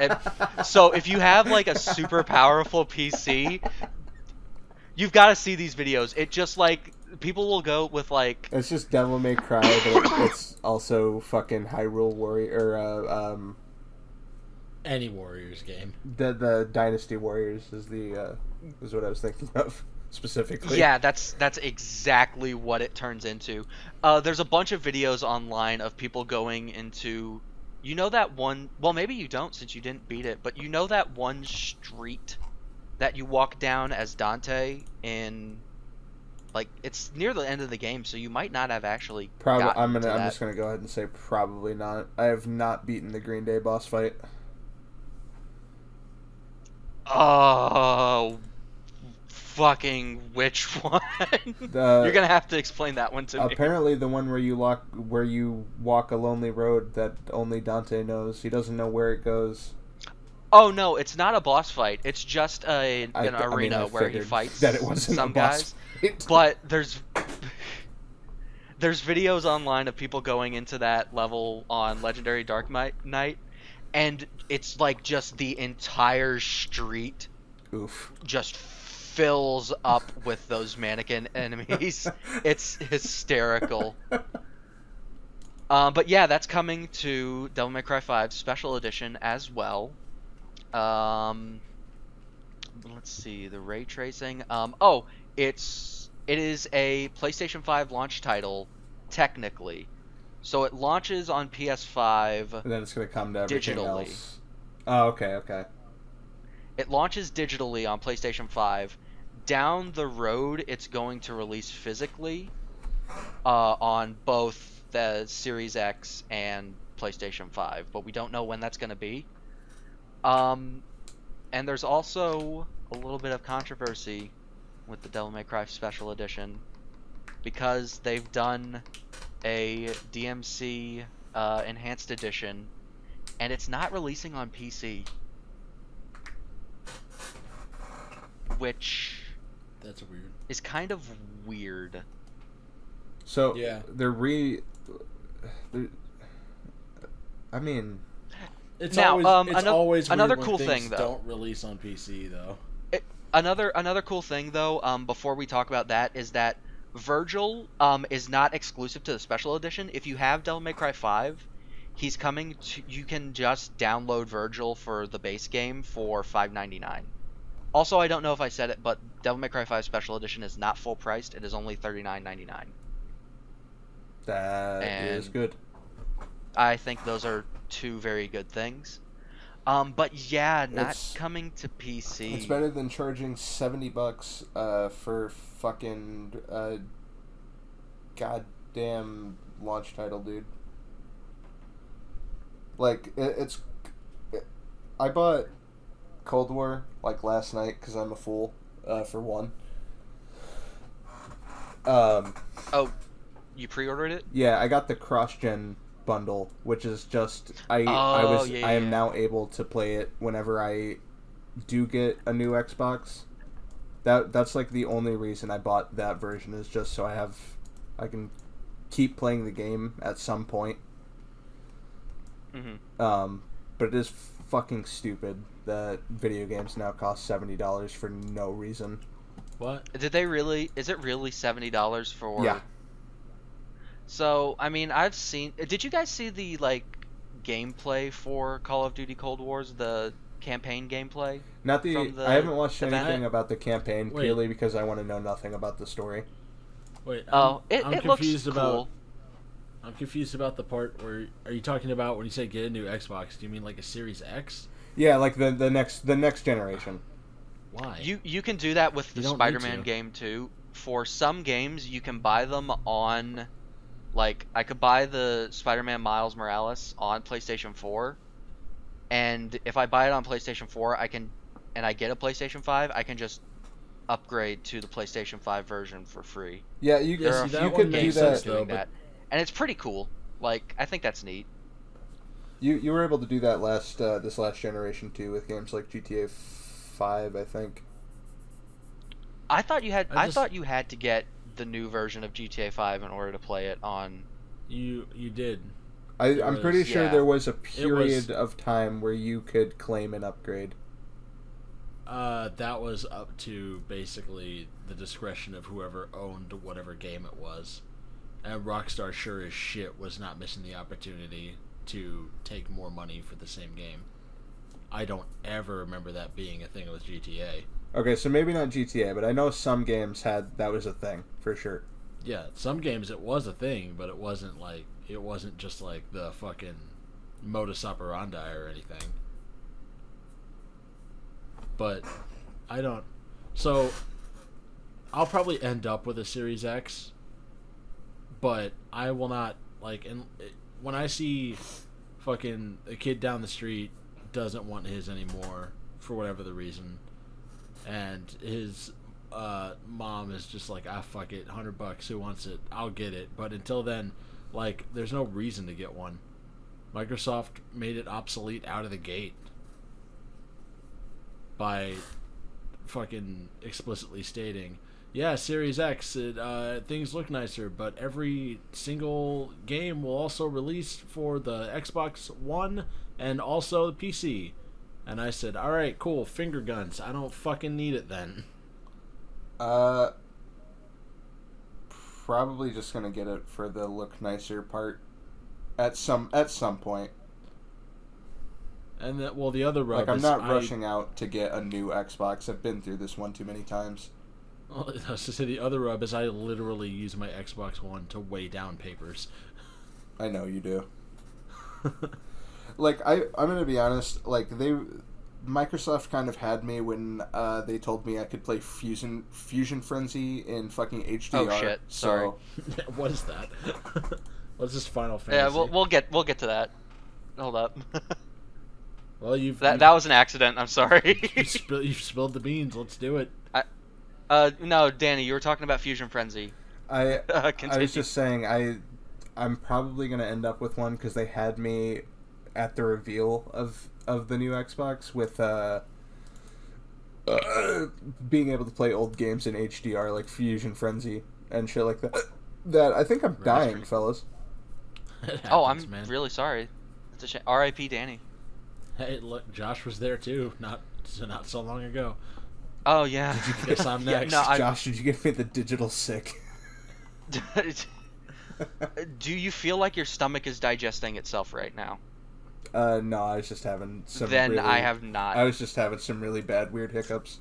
And- so if you have like a super powerful PC, you've got to see these videos. It just like people will go with like It's just Devil May Cry, but it's also fucking Hyrule Warrior, or uh, um, Any Warriors game. the the Dynasty Warriors is the uh, is what I was thinking of specifically. yeah, that's that's exactly what it turns into. Uh, there's a bunch of videos online of people going into you know that one well maybe you don't since you didn't beat it, but you know that one street that you walk down as Dante in like it's near the end of the game, so you might not have actually Probably. I'm gonna. to I'm just gonna go ahead and say probably not. I have not beaten the Green Day boss fight. Oh, fucking which one? The- You're gonna have to explain that one to me. Apparently, the one where you lock, where you walk a lonely road that only Dante knows. He doesn't know where it goes. Oh no, it's not a boss fight. It's just a, I- an I mean, arena I where he fights that it wasn't some guys. fight. But there's there's videos online of people going into that level on Legendary Dark Knight, and it's like just the entire street Oof. just fills up with those mannequin enemies. It's hysterical. Um, but yeah, that's coming to Devil May Cry 5 Special Edition as well. Um, let's see the ray tracing. Um, oh, it's it is a PlayStation 5 launch title, technically. So it launches on PS5. And then it's gonna come to everything Digitally. else. Oh, okay, okay. It launches digitally on PlayStation 5. Down the road, it's going to release physically uh, on both the Series X and PlayStation 5, but we don't know when that's going to be. Um, and there's also a little bit of controversy with the Devil May Cry Special Edition because they've done a DMC uh, Enhanced Edition, and it's not releasing on PC. Which That's weird. is kind of weird. So Yeah. they're re. They're, I mean, It's Now, always um, it's ano- always weird another when cool things thing, though. Don't release on PC though. Another another cool thing though, um, before we talk about that, is that Vergil um, is not exclusive to the special edition. If you have Devil May Cry 5, he's coming to you can just download Vergil for the base game for 5.99. Also, I don't know if I said it, but Devil May Cry 5 Special Edition is not full priced. It is only 39.99. that is And- good. I think those are two very good things. Um, but yeah, not It's- coming to PC. It's better than charging seventy bucks uh, for fucking uh, goddamn launch title, dude. Like it, it's, it, I bought Cold War like last night because I'm a fool. Uh, for one. Um. Oh, you pre-ordered it? Yeah, I got the cross-gen bundle, which is just I I Oh, was yeah, I am yeah. now able to play it whenever I do get a new Xbox. That that's like the only reason I bought that version is just so I have I can keep playing the game at some point. Mm-hmm. Um, but it is fucking stupid that video games now cost seventy dollars for no reason. What? Did they really? Is it really seventy dollars for? Yeah. So I mean, I've seen. Uh, did you guys see the like gameplay for Call of Duty Cold Wars? The campaign gameplay. Not the, the I haven't watched event? anything about the campaign Wait. purely because I want to know nothing about the story. Wait. Oh, I'm, it, I'm it looks confused about. cool. I'm confused about the part where are you talking about when you say get a new Xbox? Do you mean like a Series X? Yeah, like the the next the next generation. Why? You you can do that with the You don't need Spider-Man to. game too. For some games, you can buy them on, like I could buy the Spider-Man Miles Morales on PlayStation 4, and if I buy it on PlayStation 4, I can, and I get a PlayStation 5, I can just upgrade to the PlayStation 5 version for free. Yeah, you There can see, that you one could do makes that. sense, doing though, but- that, and it's pretty cool. Like I think that's neat. You you were able to do that last uh, this last generation too with games like GTA Five, I think. I thought you had, I I, thought you had to get the new version of GTA 5 in order to play it on. you you did. I, There I'm was- pretty sure yeah. there was a was- period of time where you could claim an upgrade. Uh, that was up to basically the discretion of whoever owned whatever game it was. And Rockstar sure as shit was not missing the opportunity to take more money for the same game. I don't ever remember that being a thing with GTA. Okay, so maybe not GTA, but I know some games had that was a thing for sure. Yeah, some games it was a thing, but it wasn't like it wasn't just like the fucking modus operandi or anything. But I don't. So I'll probably end up with a Series X, but I will not like. And when I see fucking a kid down the street doesn't want his anymore for whatever the reason, and his uh, mom is just like, ah, fuck it, hundred bucks, who wants it? I'll get it. But until then, like, there's no reason to get one. Microsoft made it obsolete out of the gate by fucking explicitly stating, yeah, Series X, it, uh, things look nicer, but every single game will also release for the Xbox One and also the PC. And I said, all right, cool, finger guns. I don't fucking need it then. Uh, probably just gonna get it for the look nicer part. at some at some point. And that well, the other rub Like I'm not I- rushing out to get a new Xbox. I've been through this one too many times. Well, I was to say the other rub is I literally use my Xbox One to weigh down papers. I know you do. Like I, I'm gonna be honest. Like they, Microsoft kind of had me when uh, they told me I could play Fusion Fusion Frenzy in fucking HDR. Oh, shit. Sorry. So what is that? what is this Final Fantasy? Yeah, we'll we'll get we'll get to that. Hold up. well, you've that you've, that was an accident. I'm sorry. you spill, you've spilled the beans. Let's do it. uh, no, Danny, you were talking about Fusion Frenzy. I, Uh, I was just saying I, I'm probably gonna end up with one because they had me at the reveal of of the new Xbox with uh, uh, being able to play old games in HDR like Fusion Frenzy and shit like that. That I think I'm dying, Registry. fellas. It oh, I'm man. really sorry. It's a shame. R.I.P. Danny. Hey, look, Josh was there too. Not so not so long ago. Oh yeah. I guess I'm Yeah, next. no, I- Josh, did you give me the digital sick? Do you feel like your stomach is digesting itself right now? Uh, no, I was just having some. then really, I have not. I was just having some really bad weird hiccups.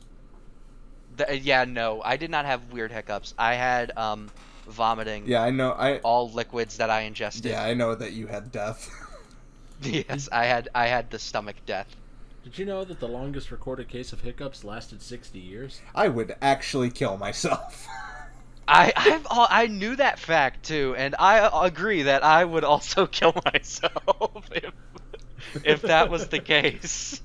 Th- yeah, no, I did not have weird hiccups. I had um vomiting. Yeah, I know. I All liquids that I ingested. yeah, I know that you had death. yes, I had I had the stomach death. Did you know that the longest recorded case of hiccups lasted 60 years? I would actually kill myself. I I've, al- I knew that fact too, and I agree that I would also kill myself if if that was the case.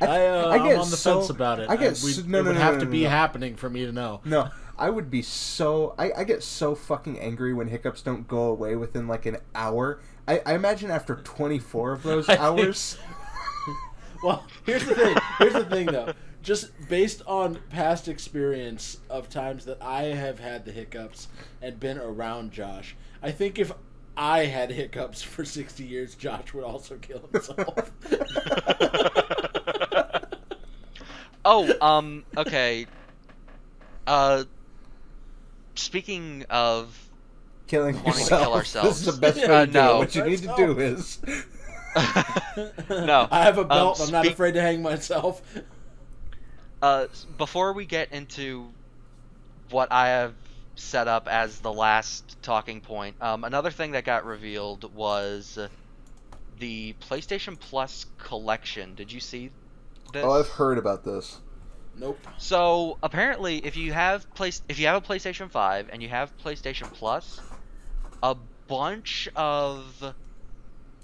I, uh, I I get am on the so- fence about it. I get we, s- no, it no, would no, have no, to no, be no. happening for me to know. no, I would be so. I, I get so fucking angry when hiccups don't go away within like an hour. I, I imagine after 24 of those I think- hours. Well, here's the thing. Here's the thing, though. Just based on past experience of times that I have had the hiccups and been around Josh, I think if I had hiccups for 60 years, Josh would also kill himself. Oh, um, okay. Uh, speaking of, Killing Wanting to kill ourselves. This is the best way Uh, to do no. it. What you need to Let's do is. no, I have a belt. Um, I'm not speak- afraid to hang myself. uh, before we get into what I have set up as the last talking point, um, another thing that got revealed was the PlayStation Plus collection. Did you see this? Oh, I've heard about this. Nope. So apparently, if you have place, if you have a PlayStation Five and you have PlayStation Plus, a bunch of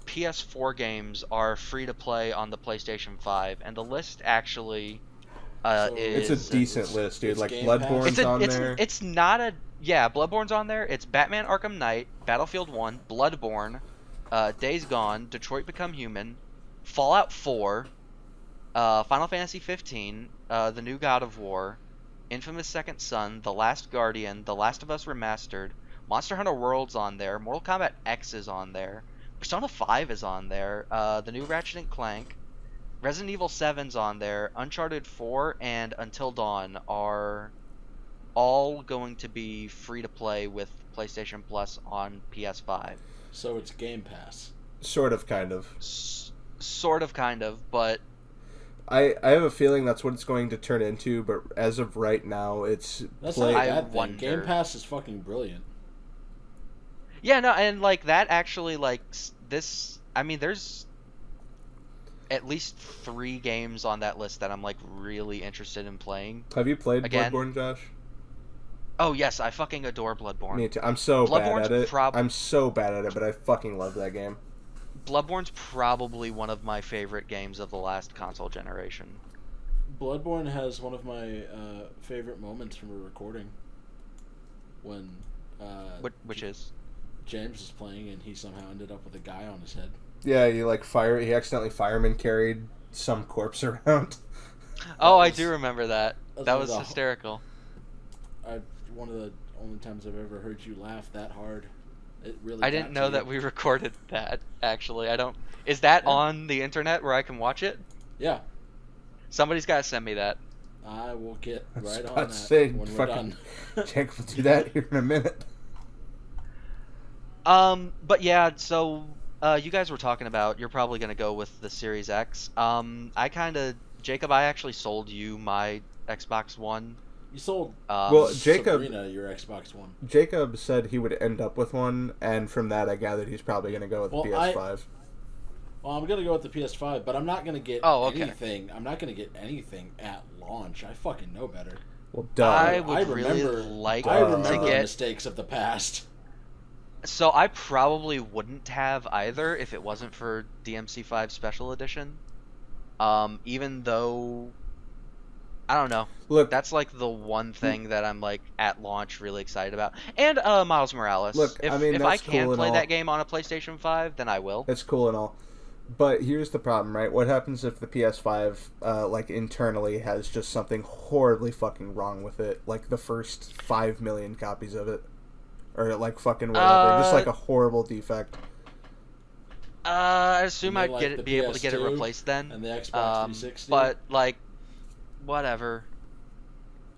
PS4 games are free to play on the PlayStation Five, and the list actually uh, So is It's a decent it's- list, dude. Like Game Bloodborne's it's a, on it's, there. it's not a yeah. Bloodborne's on there. It's Batman: Arkham Knight, Battlefield One, Bloodborne, uh, Days Gone, Detroit: Become Human, Fallout 4, uh, Final Fantasy 15, uh, the new God of War, Infamous Second Son, The Last Guardian, The Last of Us Remastered, Monster Hunter World's on there, Mortal Kombat X is on there, Persona 5 is on there, uh, the new Ratchet and Clank, Resident Evil 7's on there, Uncharted 4 and Until Dawn are all going to be free to play with PlayStation Plus on PS5. So it's Game Pass. Sort of, kind of. S- sort of, kind of, but I, I have a feeling that's what it's going to turn into, but as of right now, it's That's play. not I a bad thing. Game Pass is fucking brilliant. yeah, no, and like that actually, like this. I mean, there's at least three games on that list that I'm like really interested in playing. Have you played Again? Bloodborne, Josh? Oh yes, I fucking adore Bloodborne. Me too. I'm so Bloodborne's bad at it. prob- I'm so bad at it, but I fucking love that game. Bloodborne's probably one of my favorite games of the last console generation. Bloodborne has one of my uh, favorite moments from a recording. When uh, Which, which is James was playing and he somehow ended up with a guy on his head. Yeah, you like fire. He accidentally fireman carried some corpse around. oh, I do remember that. was That one was hysterical. I one of the only times I've ever heard you laugh that hard. It really. I didn't know you. that we recorded that. Actually, I don't. Is that Yeah. on the internet where I can watch it? Yeah, Somebody's got to send me that. I will get right on that say, when we're fucking done. Jake will do that here in a minute. Um, but yeah, so uh, you guys were talking about you're probably gonna go with the Series X. Um, I kind of Jacob, I actually sold you my Xbox One. You sold Um, Well, Jacob- Sabrina your Xbox One. Jacob said he would end up with one, and from that I gathered he's probably going to go with Well, the PS5. Well, I'm gonna go with the PS5, but I'm not gonna get Oh, okay. anything. I'm not gonna get anything at launch. I fucking know better. Well, duh. I would I really remember- like I Uh, to remember the mistakes of the past. So I probably wouldn't have either if it wasn't for DMC5 Special Edition. Um, even though I don't know. Look, That's like the one thing that I'm like at launch really excited about. And uh, Miles Morales. Look, if I mean, if I can cool play all. that game on a PlayStation 5, then I will. That's cool and all. But here's the problem, right? What happens if the PS5, uh, like internally, has just something horribly fucking wrong with it? Like the first five million copies of it, or like fucking whatever, just Uh, like a horrible defect. Uh, I assume I'd mean get like it, the be able to get it replaced then. And the Xbox Um, 360. but like, whatever.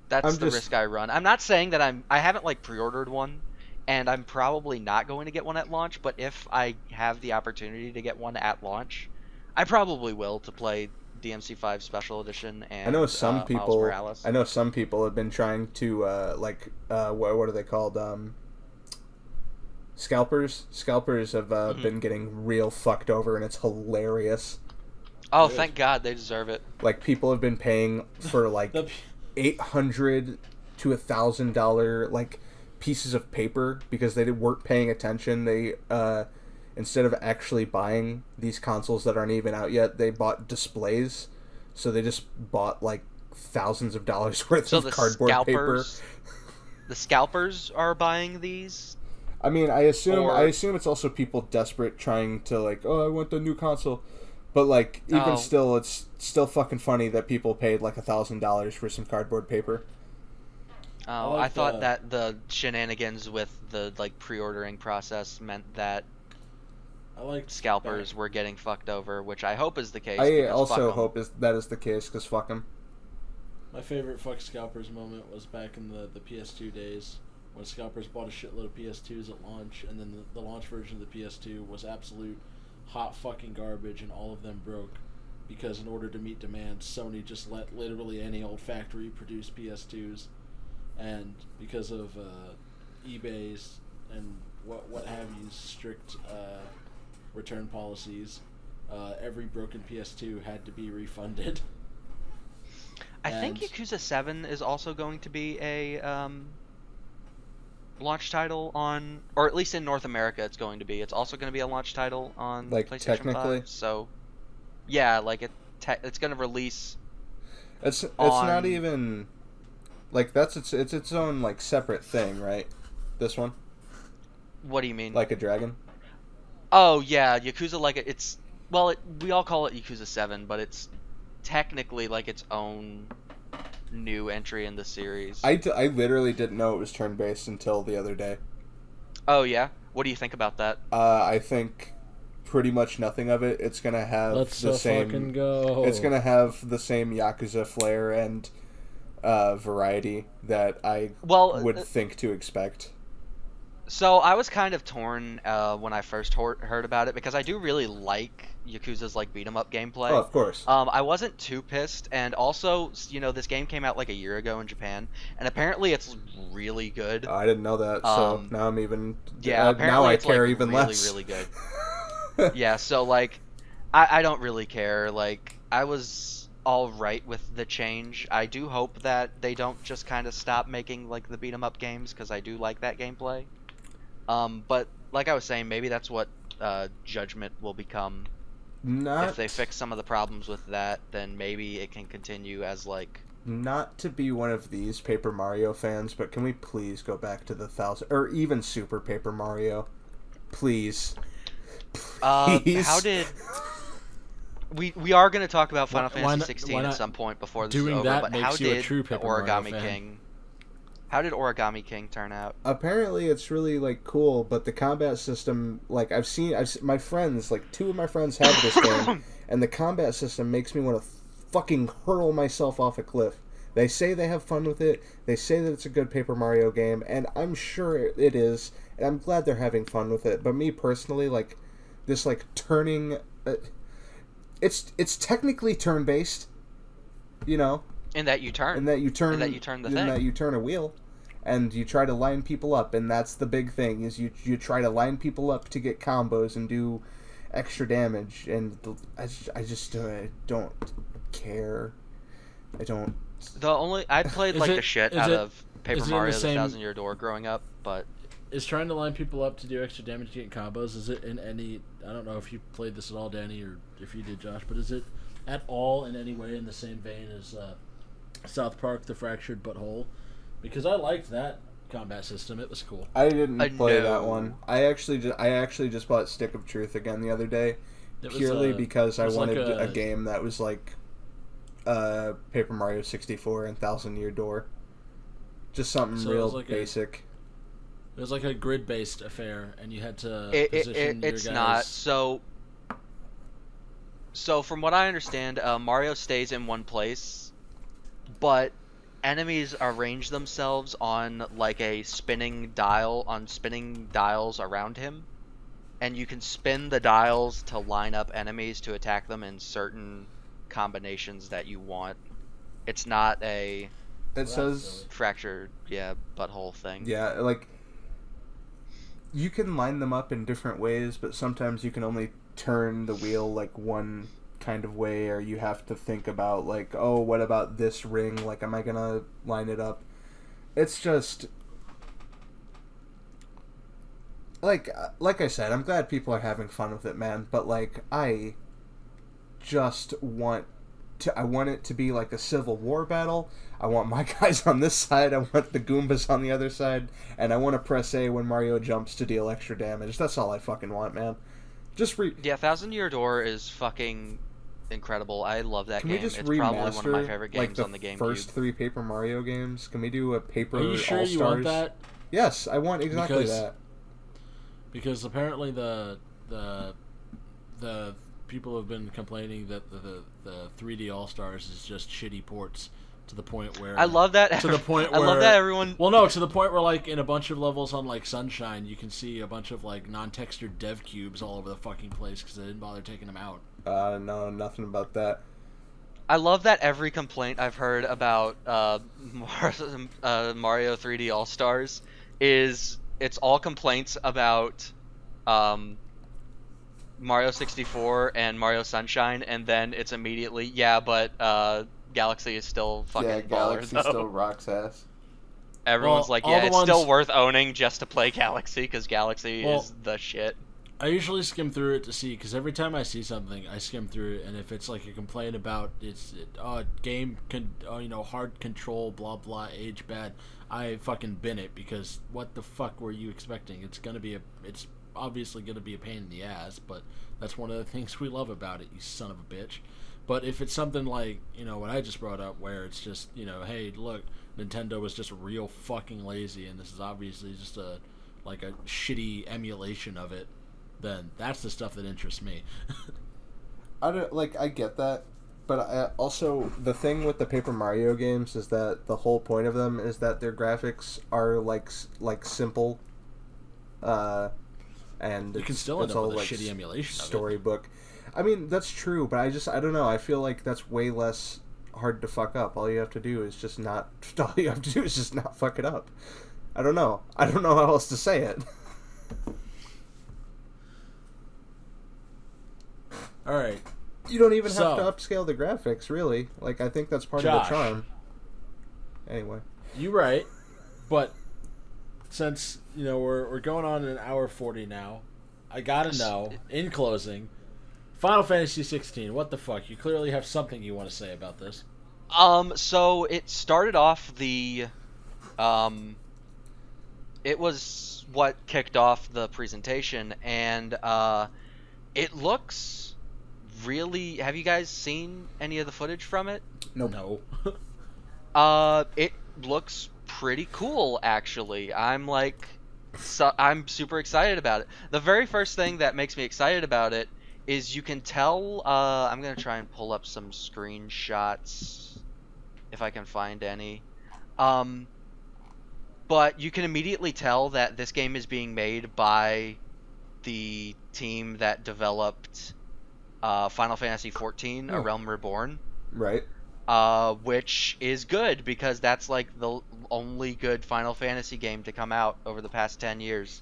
That's I'm the just- risk I run. I'm not saying that I'm. I haven't like pre-ordered one, and I'm probably not going to get one at launch. But if I have the opportunity to get one at launch, I probably will to play DMC5 Special Edition and I know some uh, people. I know some people have been trying to uh, like uh, what, what are they called? Um, scalpers. Scalpers have uh, Mhm. been getting real fucked over, and it's hilarious. Oh, Good. thank God they deserve it. Like people have been paying for like eight hundred to a thousand dollar like pieces of paper because they weren't paying attention. They uh, instead of actually buying these consoles that aren't even out yet, they bought displays. So they just bought like thousands of dollars worth So of the cardboard scalpers, the scalpers are buying these. Paper. I mean, I assume Or- I assume it's also people desperate trying to like, oh, I want the new console. But like, even Oh. still, it's still fucking funny that people paid like a thousand dollars for some cardboard paper. Oh, like I thought the- that the shenanigans with the like pre-ordering process meant that I like scalpers were getting fucked over, which I hope is the case. I also hope is that is the case because fuck them. My favorite fuck scalpers moment was back in the, the PS2 days when scalpers bought a shitload of PS2s at launch, and then the, the launch version of the PS2 was absolute hot fucking garbage, and all of them broke because in order to meet demand, Sony just let literally any old factory produce PS2s, and because of uh, eBay's and what what have you strict uh, return policies, uh, every broken PS2 had to be refunded. I think Yakuza Seven is also going to be a um, launch title on, or at least in North America, it's going to be. It's also going to be a launch title on Like, PlayStation technically? 5. So, yeah, like it, te- it's going to release. It's it's not even like that's its it's its own like separate thing, right? This one, What do you mean? like a dragon. Oh yeah, Yakuza like it, it's well, it, we all call it Yakuza Seven, but it's technically like its own new entry in the series. I, d- I literally didn't know it was turn based until the other day. Oh yeah, what do you think about that? Uh, I think pretty much nothing of it. It's gonna have Let's the same. fucking go. It's gonna have the same yakuza flair and uh, variety that I Well, would uh, think to expect. So I was kind of torn uh, when I first hor- heard about it because I do really like Yakuza's like beat 'em up gameplay. Oh, of course. Um, I wasn't too pissed, and also, you know, this game came out like a year ago in Japan, and apparently it's really good. I didn't know that, so um, now I'm even. yeah, uh, apparently now I it's care like even really, less. really good. yeah, so like, I, I don't really care. Like, I was all right with the change. I do hope that they don't just kind of stop making like the beat 'em up games because I do like that gameplay. Um, but like I was saying, maybe that's what uh, Judgment will become. Not If they fix some of the problems with that, then maybe it can continue as like. not to be one of these Paper Mario fans, but can we please go back to the thousand or even Super Paper Mario, please? Uh, how did we we are going to talk about Final Why- why Fantasy not- 16 why at some point before this doing is over, that but makes how you a did true Paper Mario Origami fan. King? How did Origami King turn out? Apparently, it's really like cool, but the combat system, like I've seen, I've my friends, like two of my friends have this game, and the combat system makes me want to fucking hurl myself off a cliff. They say they have fun with it. They say that it's a good Paper Mario game, and I'm sure it is, And I'm glad they're having fun with it. But me personally, like this, like turning, uh, it's it's technically turn based, you know, In that you turn. in that you turn And that you turn the in thing. that you turn a wheel and you try to line people up and that's the big thing is you you try to line people up to get combos and do extra damage and the, I, just, I just uh, don't care I don't the only I played like it- the shit out it- of Paper is it in the Mario: The same- Thousand Year Door growing up, but Is trying to line people up to do extra damage to get combos? Is it in any? I don't know if you played this at all, Danny, or if you did, Josh. But is it at all in any way in the same vein as uh, South Park: The Fractured But Whole? Because I liked that combat system. It was cool. I didn't I play that one I actually just, I actually just bought Stick of Truth again the other day It purely uh, because I was like wanted a, a- game that was like uh, Paper Mario 64 and Thousand Year Door just something So real was like a- basic It was like a grid-based affair, and you had to it, it, position it, your it's guys. not. So, so from what I understand, uh, Mario stays in one place, but enemies arrange themselves on like a spinning dial on spinning dials around him, and you can spin the dials to line up enemies to attack them in certain combinations that you want. It's not a it says fractured, yeah, butthole thing. Yeah, like you can line them up in different ways, but sometimes you can only turn the wheel like one kind of way or you have to think about like, oh, what about this ring? Like am I to line it up? It's just like uh, like I said, I'm glad people are having fun with it, man, but like I just want to I want it to be like a civil war battle. I want my guys on this side, I want the Goombas on the other side, and I want to press A when Mario jumps to deal extra damage. That's all I fucking want, man. Just re Yeah, Thousand Year Door is fucking incredible. I love that Can game. we just it's remaster probably one of my favorite like games the on the GameCube. first three Paper Mario games? Can we do a Paper Are you sure All you want Stars? that? Yes, I want exactly Because- that. because apparently the the the people have been complaining that the the, the 3D All Stars is just shitty ports to the point where I love that. to the point where I love that everyone. Well, no, to the point where like in a bunch of levels on like Sunshine, you can see a bunch of like non-textured dev cubes all over the fucking place because they didn't bother taking them out. Uh, no, nothing about that. I love that every complaint I've heard about uh, Mar- uh, Mario 3D All Stars is it's all complaints about um, Mario 64 and Mario Sunshine, and then it's immediately yeah, but uh, Galaxy is still fucking yeah, Galaxy though. still rocks ass. Everyone's Well, like, yeah, it's ones- still worth owning just to play Galaxy because Galaxy Well- is the shit. I usually skim through it to see because every time I see something, I skim through it, and if it's like a complaint about it's it, uh, game con uh, you know hard control blah blah age bad, I fucking bin it because what the fuck were you expecting? It's gonna be a it's obviously gonna be a pain in the ass, but that's one of the things we love about it, you son of a bitch. But if it's something like you know what I just brought up, where it's just you know hey look, Nintendo was just real fucking lazy, and this is obviously just a like a shitty emulation of it then that's the stuff that interests me. I don't like. I get that, but I, also the thing with the Paper Mario games is that the whole point of them is that their graphics are like like simple, uh, and you can it's- still end up all, with a like, shitty emulation storybook. I mean that's true, but I just I don't know. I feel like that's way less hard to fuck up. All you have to do is just not. All you have to do is just not fuck it up. I don't know. I don't know how else to say it. All right, You don't even have to upscale the graphics, really. Like I think that's part Josh. of the charm. Anyway, you right, but since you know we're we're going on an hour forty now, I gotta know in closing, Final Fantasy sixteen. What the fuck? You clearly have something you want to say about this. Um, so it started off the, um, it was what kicked off the presentation, and uh, it looks really. Have you guys seen any of the footage from it? No. No. Uh, it looks pretty cool, actually. I'm like, so, I'm super excited about it. The very first thing that makes me excited about it is you can tell. Uh, I'm gonna try and pull up some screenshots if I can find any. Um, but you can immediately tell that this game is being made by the team that developed uh, Final Fantasy XIV: A Oh. Realm Reborn, Right. uh, which is good because that's like the only good Final Fantasy game to come out over the past ten years.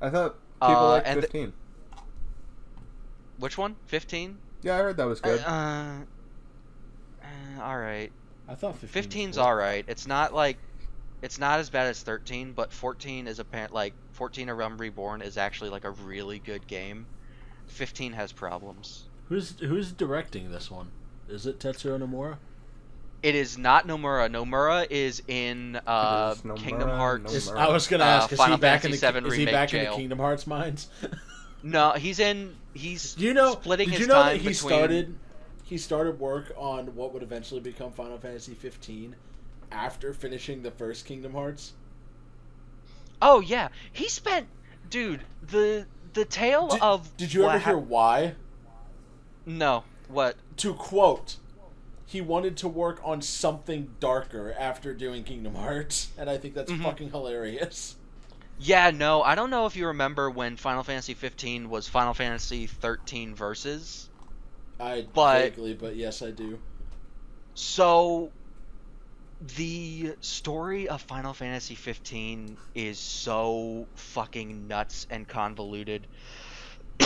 I thought people Uh, liked and th- 15. Which one? Fifteen? yeah, I heard that was good. Uh, uh, all right. I thought 15 was 15's cool. all right. It's not like it's not as bad as 13, but 14 is apparent like 14 A Realm Reborn is actually like a really good game. 15 has problems. Who's who's directing this one? Is it Tetsuya Nomura? It is not Nomura. Nomura is in uh, is Nomura, Kingdom Hearts. Is, I was gonna Uh, ask. is Final he back in the is he Remake back in the Kingdom Hearts mines? No, he's in. He's Do you know? splitting did his you know time that he between. started? He started work on what would eventually become Final Fantasy 15 after finishing the first Kingdom Hearts. Oh yeah, he spent, dude. The the tale Did, of. did you ever hear why? No. What? To quote, he wanted to work on something darker after doing Kingdom Hearts, and I think that's Mhm. fucking hilarious. Yeah, no, I don't know if you remember when Final Fantasy 15 was Final Fantasy 13 Versus. I But- vaguely, but yes, I do. So, the story of Final Fantasy 15 is so fucking nuts and convoluted.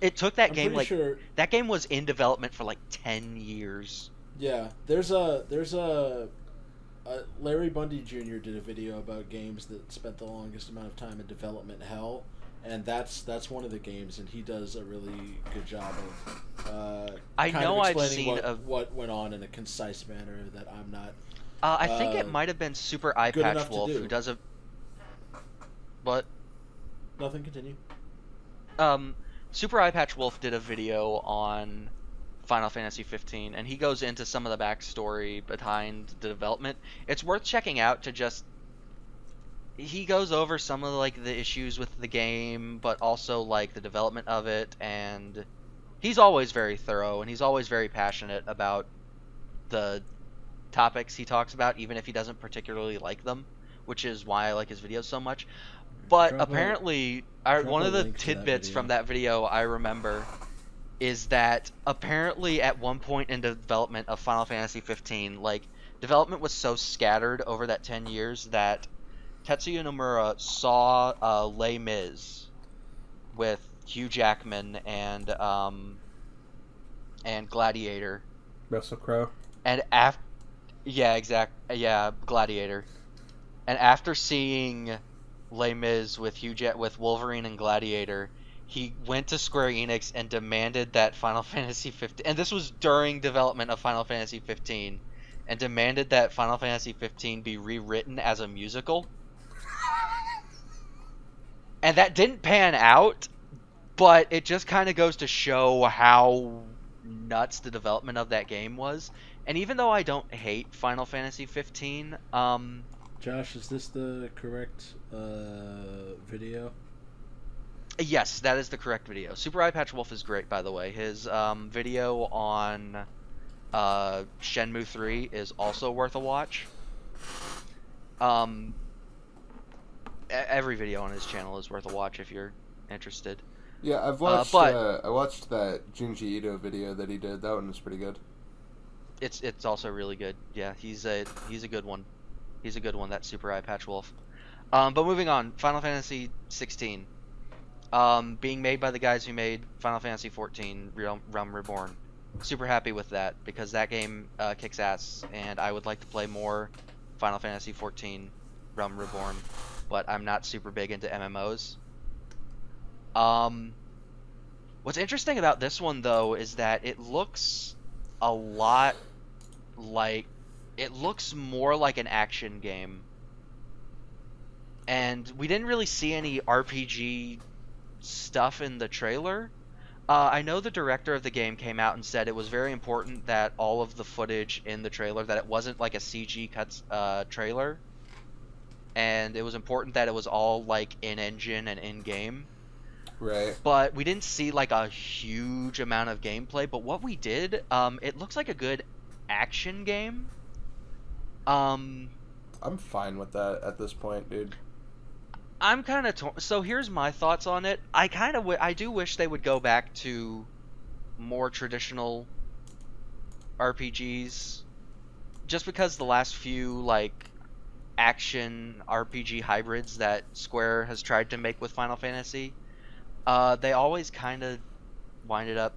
it took that I'm game like sure. that game was in development for like 10 years. Yeah, there's a there's a, a Larry Bundy Jr. did a video about games that spent the longest amount of time in development hell, and that's that's one of the games, and he does a really good job of. Uh, I kind know of I've explaining seen what, a- what went on in a concise manner that I'm not. Uh, I think it Uh, might have been Super Eye Patch Wolf do. who does a But Nothing. Continue. um, Super Eye Patch Wolf did a video on Final Fantasy 15, and he goes into some of the backstory behind the development. It's worth checking out to just. He goes over some of like the issues with the game, but also like the development of it, and he's always very thorough, and he's always very passionate about the topics he talks about, even if he doesn't particularly like them, which is why I like his videos so much. But apparently, I, one of the to that tidbits from that video I remember is that apparently at one point in development of Final Fantasy 15, like development was so scattered over that 10 years that Tetsuya Nomura saw uh, Les Mis with Hugh Jackman and um, and Gladiator, Russell Crowe. and after yeah, exact yeah, Gladiator, and after seeing Les Mis with Hugh Jet with Wolverine and Gladiator, he went to Square Enix and demanded that Final Fantasy 15, and this was during development of Final Fantasy 15, and demanded that Final Fantasy 15 be rewritten as a musical. And that didn't pan out, but it just kind of goes to show how nuts the development of that game was. And even though I don't hate Final Fantasy 15, um, Josh, is this the correct uh, video? Yes, that is the correct video. Super Eye Patch Wolf is great, by the way. His um, video on uh, Shenmue 3 is also worth a watch. Um, every video on his channel is worth a watch if you're interested. Yeah, I've watched. but- uh, I watched that Junji Ito video that he did. That one was pretty good. It's it's also really good. Yeah, he's a he's a good one. He's a good one. That Super Eye Patch Wolf. Um, but moving on, Final Fantasy 16, um, being made by the guys who made Final Fantasy 14 Realm, Realm Reborn. Super happy with that because that game uh, kicks ass, and I would like to play more Final Fantasy 14 Realm Reborn, but I'm not super big into MMOs. Um, what's interesting about this one though is that it looks a lot like it looks more like an action game. And we didn't really see any RPG stuff in the trailer. Uh, I know the director of the game came out and said it was very important that all of the footage in the trailer that it wasn't like a CG cuts uh, trailer, and it was important that it was all like in engine and in game Right. but we didn't see like a huge amount of gameplay. But what we did, um, it looks like a good action game. Um, I'm fine with that at this point, dude. I'm kind of torn. So here's my thoughts on it. I kind of w- I do wish they would go back to more traditional RPGs, just because the last few like action RPG hybrids that Square has tried to make with Final Fantasy, uh, they always kind of winded up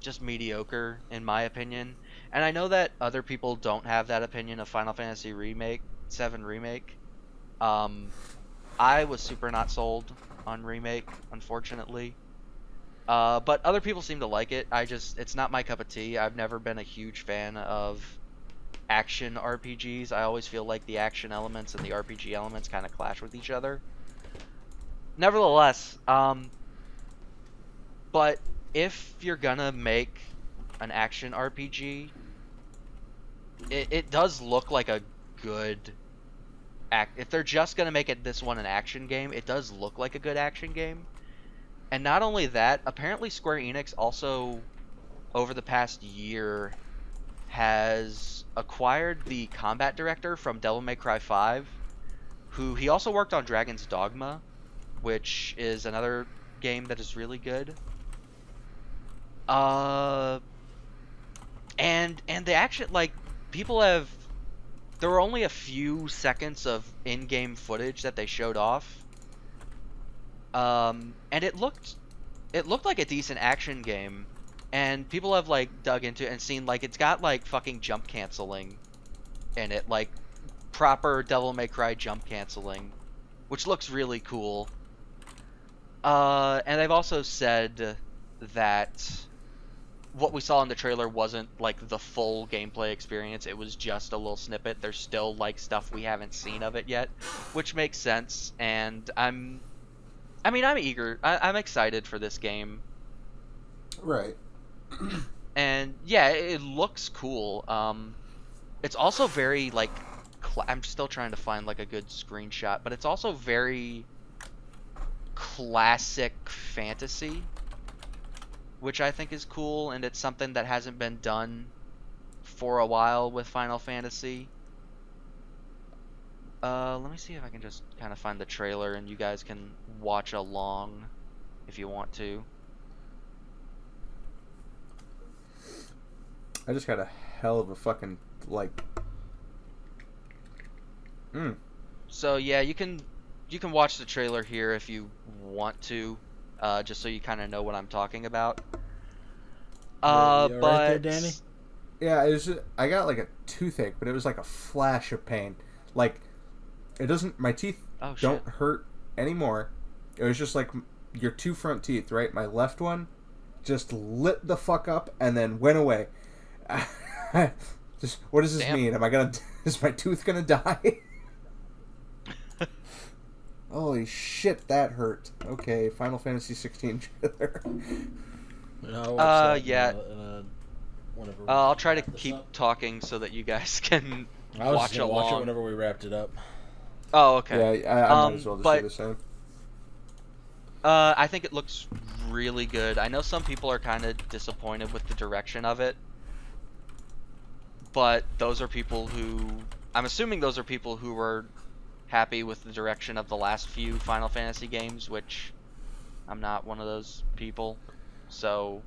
just mediocre in my opinion. And I know that other people don't have that opinion of Final Fantasy Remake 7 Remake. Um, I was super not sold on Remake, unfortunately. Uh, but other people seem to like it. I just, it's not my cup of tea. I've never been a huge fan of action RPGs. I always feel like the action elements and the RPG elements kind of clash with each other. Nevertheless, um, but if you're gonna make an action RPG, it, it does look like a good act. If they're just gonna make it this one an action game, it does look like a good action game. And not only that, apparently Square Enix also, over the past year, has acquired the combat director from Devil May Cry 5, who he also worked on Dragon's Dogma, which is another game that is really good. Uh, and and the action like people have there were only a few seconds of in-game footage that they showed off um, and it looked it looked like a decent action game and people have like dug into and seen like it's got like fucking jump canceling in it like proper devil may cry jump canceling which looks really cool uh, and they've also said that what we saw in the trailer wasn't like the full gameplay experience. It was just a little snippet. There's still like stuff we haven't seen of it yet, which makes sense. And I'm, I mean, I'm eager. I, I'm excited for this game. Right. And yeah, it, looks cool. Um, it's also very like, cl- I'm still trying to find like a good screenshot, but it's also very classic fantasy which I think is cool, and it's something that hasn't been done for a while with Final Fantasy. Uh, let me see if I can just kind of find the trailer, and you guys can watch along if you want to. I just got a hell of a fucking like. Mm. So yeah, you can you can watch the trailer here if you want to, uh, just so you kind of know what I'm talking about. Uh, you but right there, Danny? Yeah, it was. Just, I got like a toothache, but it was like a flash of pain. Like, it doesn't. My teeth oh don't hurt anymore. It was just like your two front teeth, right? My left one just lit the fuck up and then went away. just what does this Damn. mean? Am I gonna? Is my tooth gonna die? Holy shit, that hurt. Okay, Final Fantasy 16 trailer. And Uh, that yeah. a- in a- whenever we uh, I'll try to keep up. talking so that you guys can I was watch just gonna watch it whenever we wrapped it up. Oh, okay. Yeah, I, I Um, might as well just but- do the same. Uh, I think it looks really good. I know some people are kind of disappointed with the direction of it, but those are people who I'm assuming those are people who were happy with the direction of the last few Final Fantasy games, which I'm not one of those people. So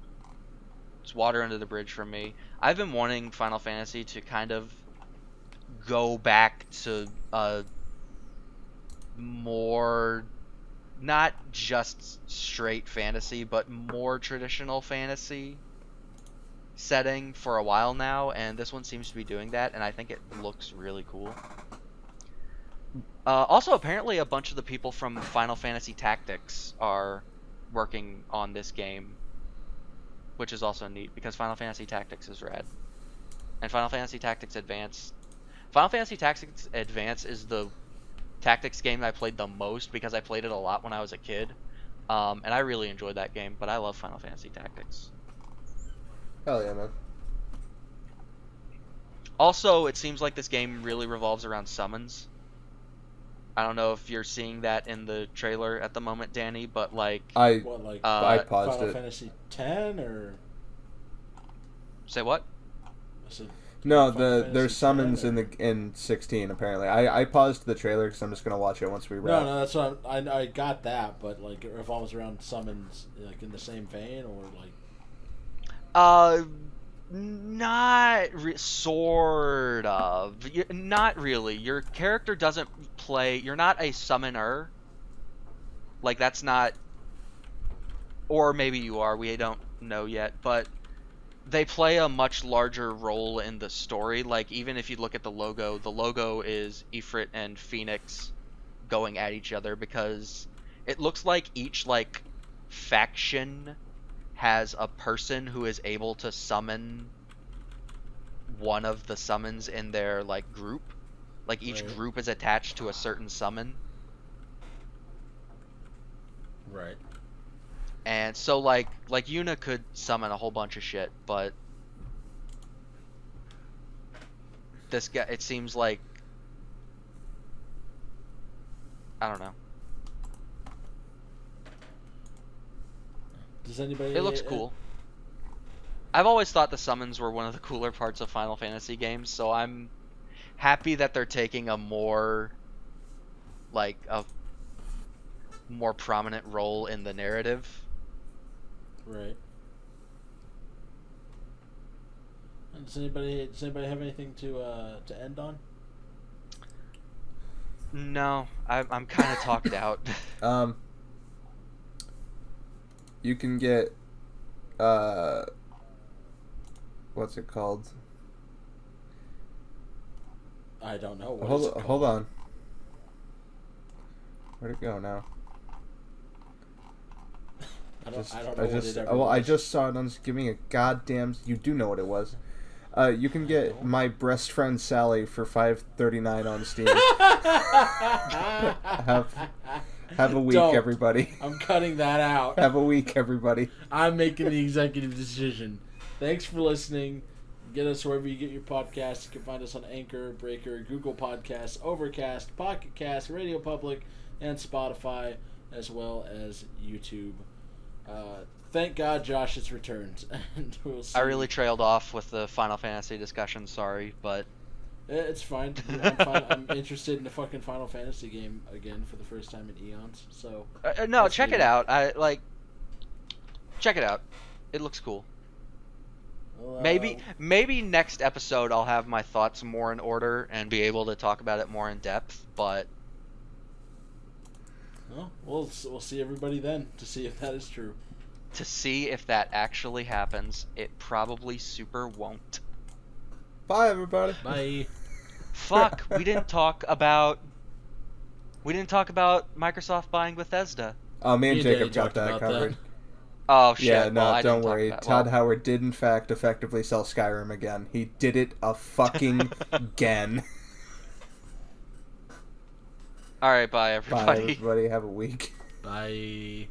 it's water under the bridge for me. I've been wanting Final Fantasy to kind of go back to a more not just straight fantasy, but more traditional fantasy setting for a while now, and this one seems to be doing that, and I think it looks really cool. Uh, also, apparently, a bunch of the people from Final Fantasy Tactics are working on this game, which is also neat because Final Fantasy Tactics is rad. And Final Fantasy Tactics Advance. Final Fantasy Tactics Advance is the tactics game I played the most because I played it a lot when I was a kid. Um, and I really enjoyed that game, but I love Final Fantasy Tactics. Hell yeah, man. Also, it seems like this game really revolves around summons. I don't know if you're seeing that in the trailer at the moment, Danny, but like, I What like Uh, I paused Final it. Fantasy ten or say what? No, Final the Fantasy there's summons 10 in the in 16 apparently. I I paused the trailer because I'm just gonna watch it once we wrap. No, no, that's what I'm, I I got that, but like it revolves around summons, like in the same vein, or like Uh, not re- sort of. Not really. Your character doesn't play. You're not a summoner. Like that's not. Or maybe you are. We don't know yet, but they play a much larger role in the story. Like even if you look at the logo, the logo is Ifrit and Phoenix going at each other because it looks like each like faction has a person who is able to summon one of the summons in their like group. Like each Right. group is attached to a certain summon. right. And so like like Yuna could summon a whole bunch of shit, but this guy it seems like I don't know. Does anybody? It looks uh, cool. I've always thought the summons were one of the cooler parts of Final Fantasy games, so I'm happy that they're taking a more like a more prominent role in the narrative. Right. And Does anybody does anybody have anything to uh to end on? No, I'm I'm kind of talked out. Um, you can get, uh, what's it called? I don't know. What hold hold on. Where'd it go now? I don't, Just, I don't I know what just, it well, I just saw it. on Give me a goddamn. You do know what it was. Uh, you can get my best friend Sally for five thirty nine on Steam. have have a week, Don't. everybody. I'm cutting that out. Have a week, everybody. I'm making the executive decision. Thanks for listening. Get us wherever you get your podcasts. You can find us on Anchor, Breaker, Google Podcasts, Overcast, Pocket Cast, Radio Public, and Spotify, as well as YouTube. Uh, thank God Josh has returned. and we'll see. I really trailed off with the Final Fantasy discussion. Sorry, but It's fine. I'm, fine. I'm interested in the fucking Final Fantasy game again for the first time in eons. So uh, uh, no, That's check it out. I like check it out. It looks cool. well, uh, Maybe maybe next episode I'll have my thoughts more in order and be able to talk about it more in depth. But well, we'll we'll see everybody then to see if that is true. to see if that actually happens, it probably super won't. Bye, everybody. Bye. Fuck, we didn't talk about we didn't talk about Microsoft buying Bethesda. Oh, me and You Jacob did got that covered. that. Oh shit. Yeah, no, well, don't worry. about- Todd well, Howard did in fact effectively sell Skyrim again. He did it a fucking again. All right, bye Bye, everybody. everybody. Have a week. Bye.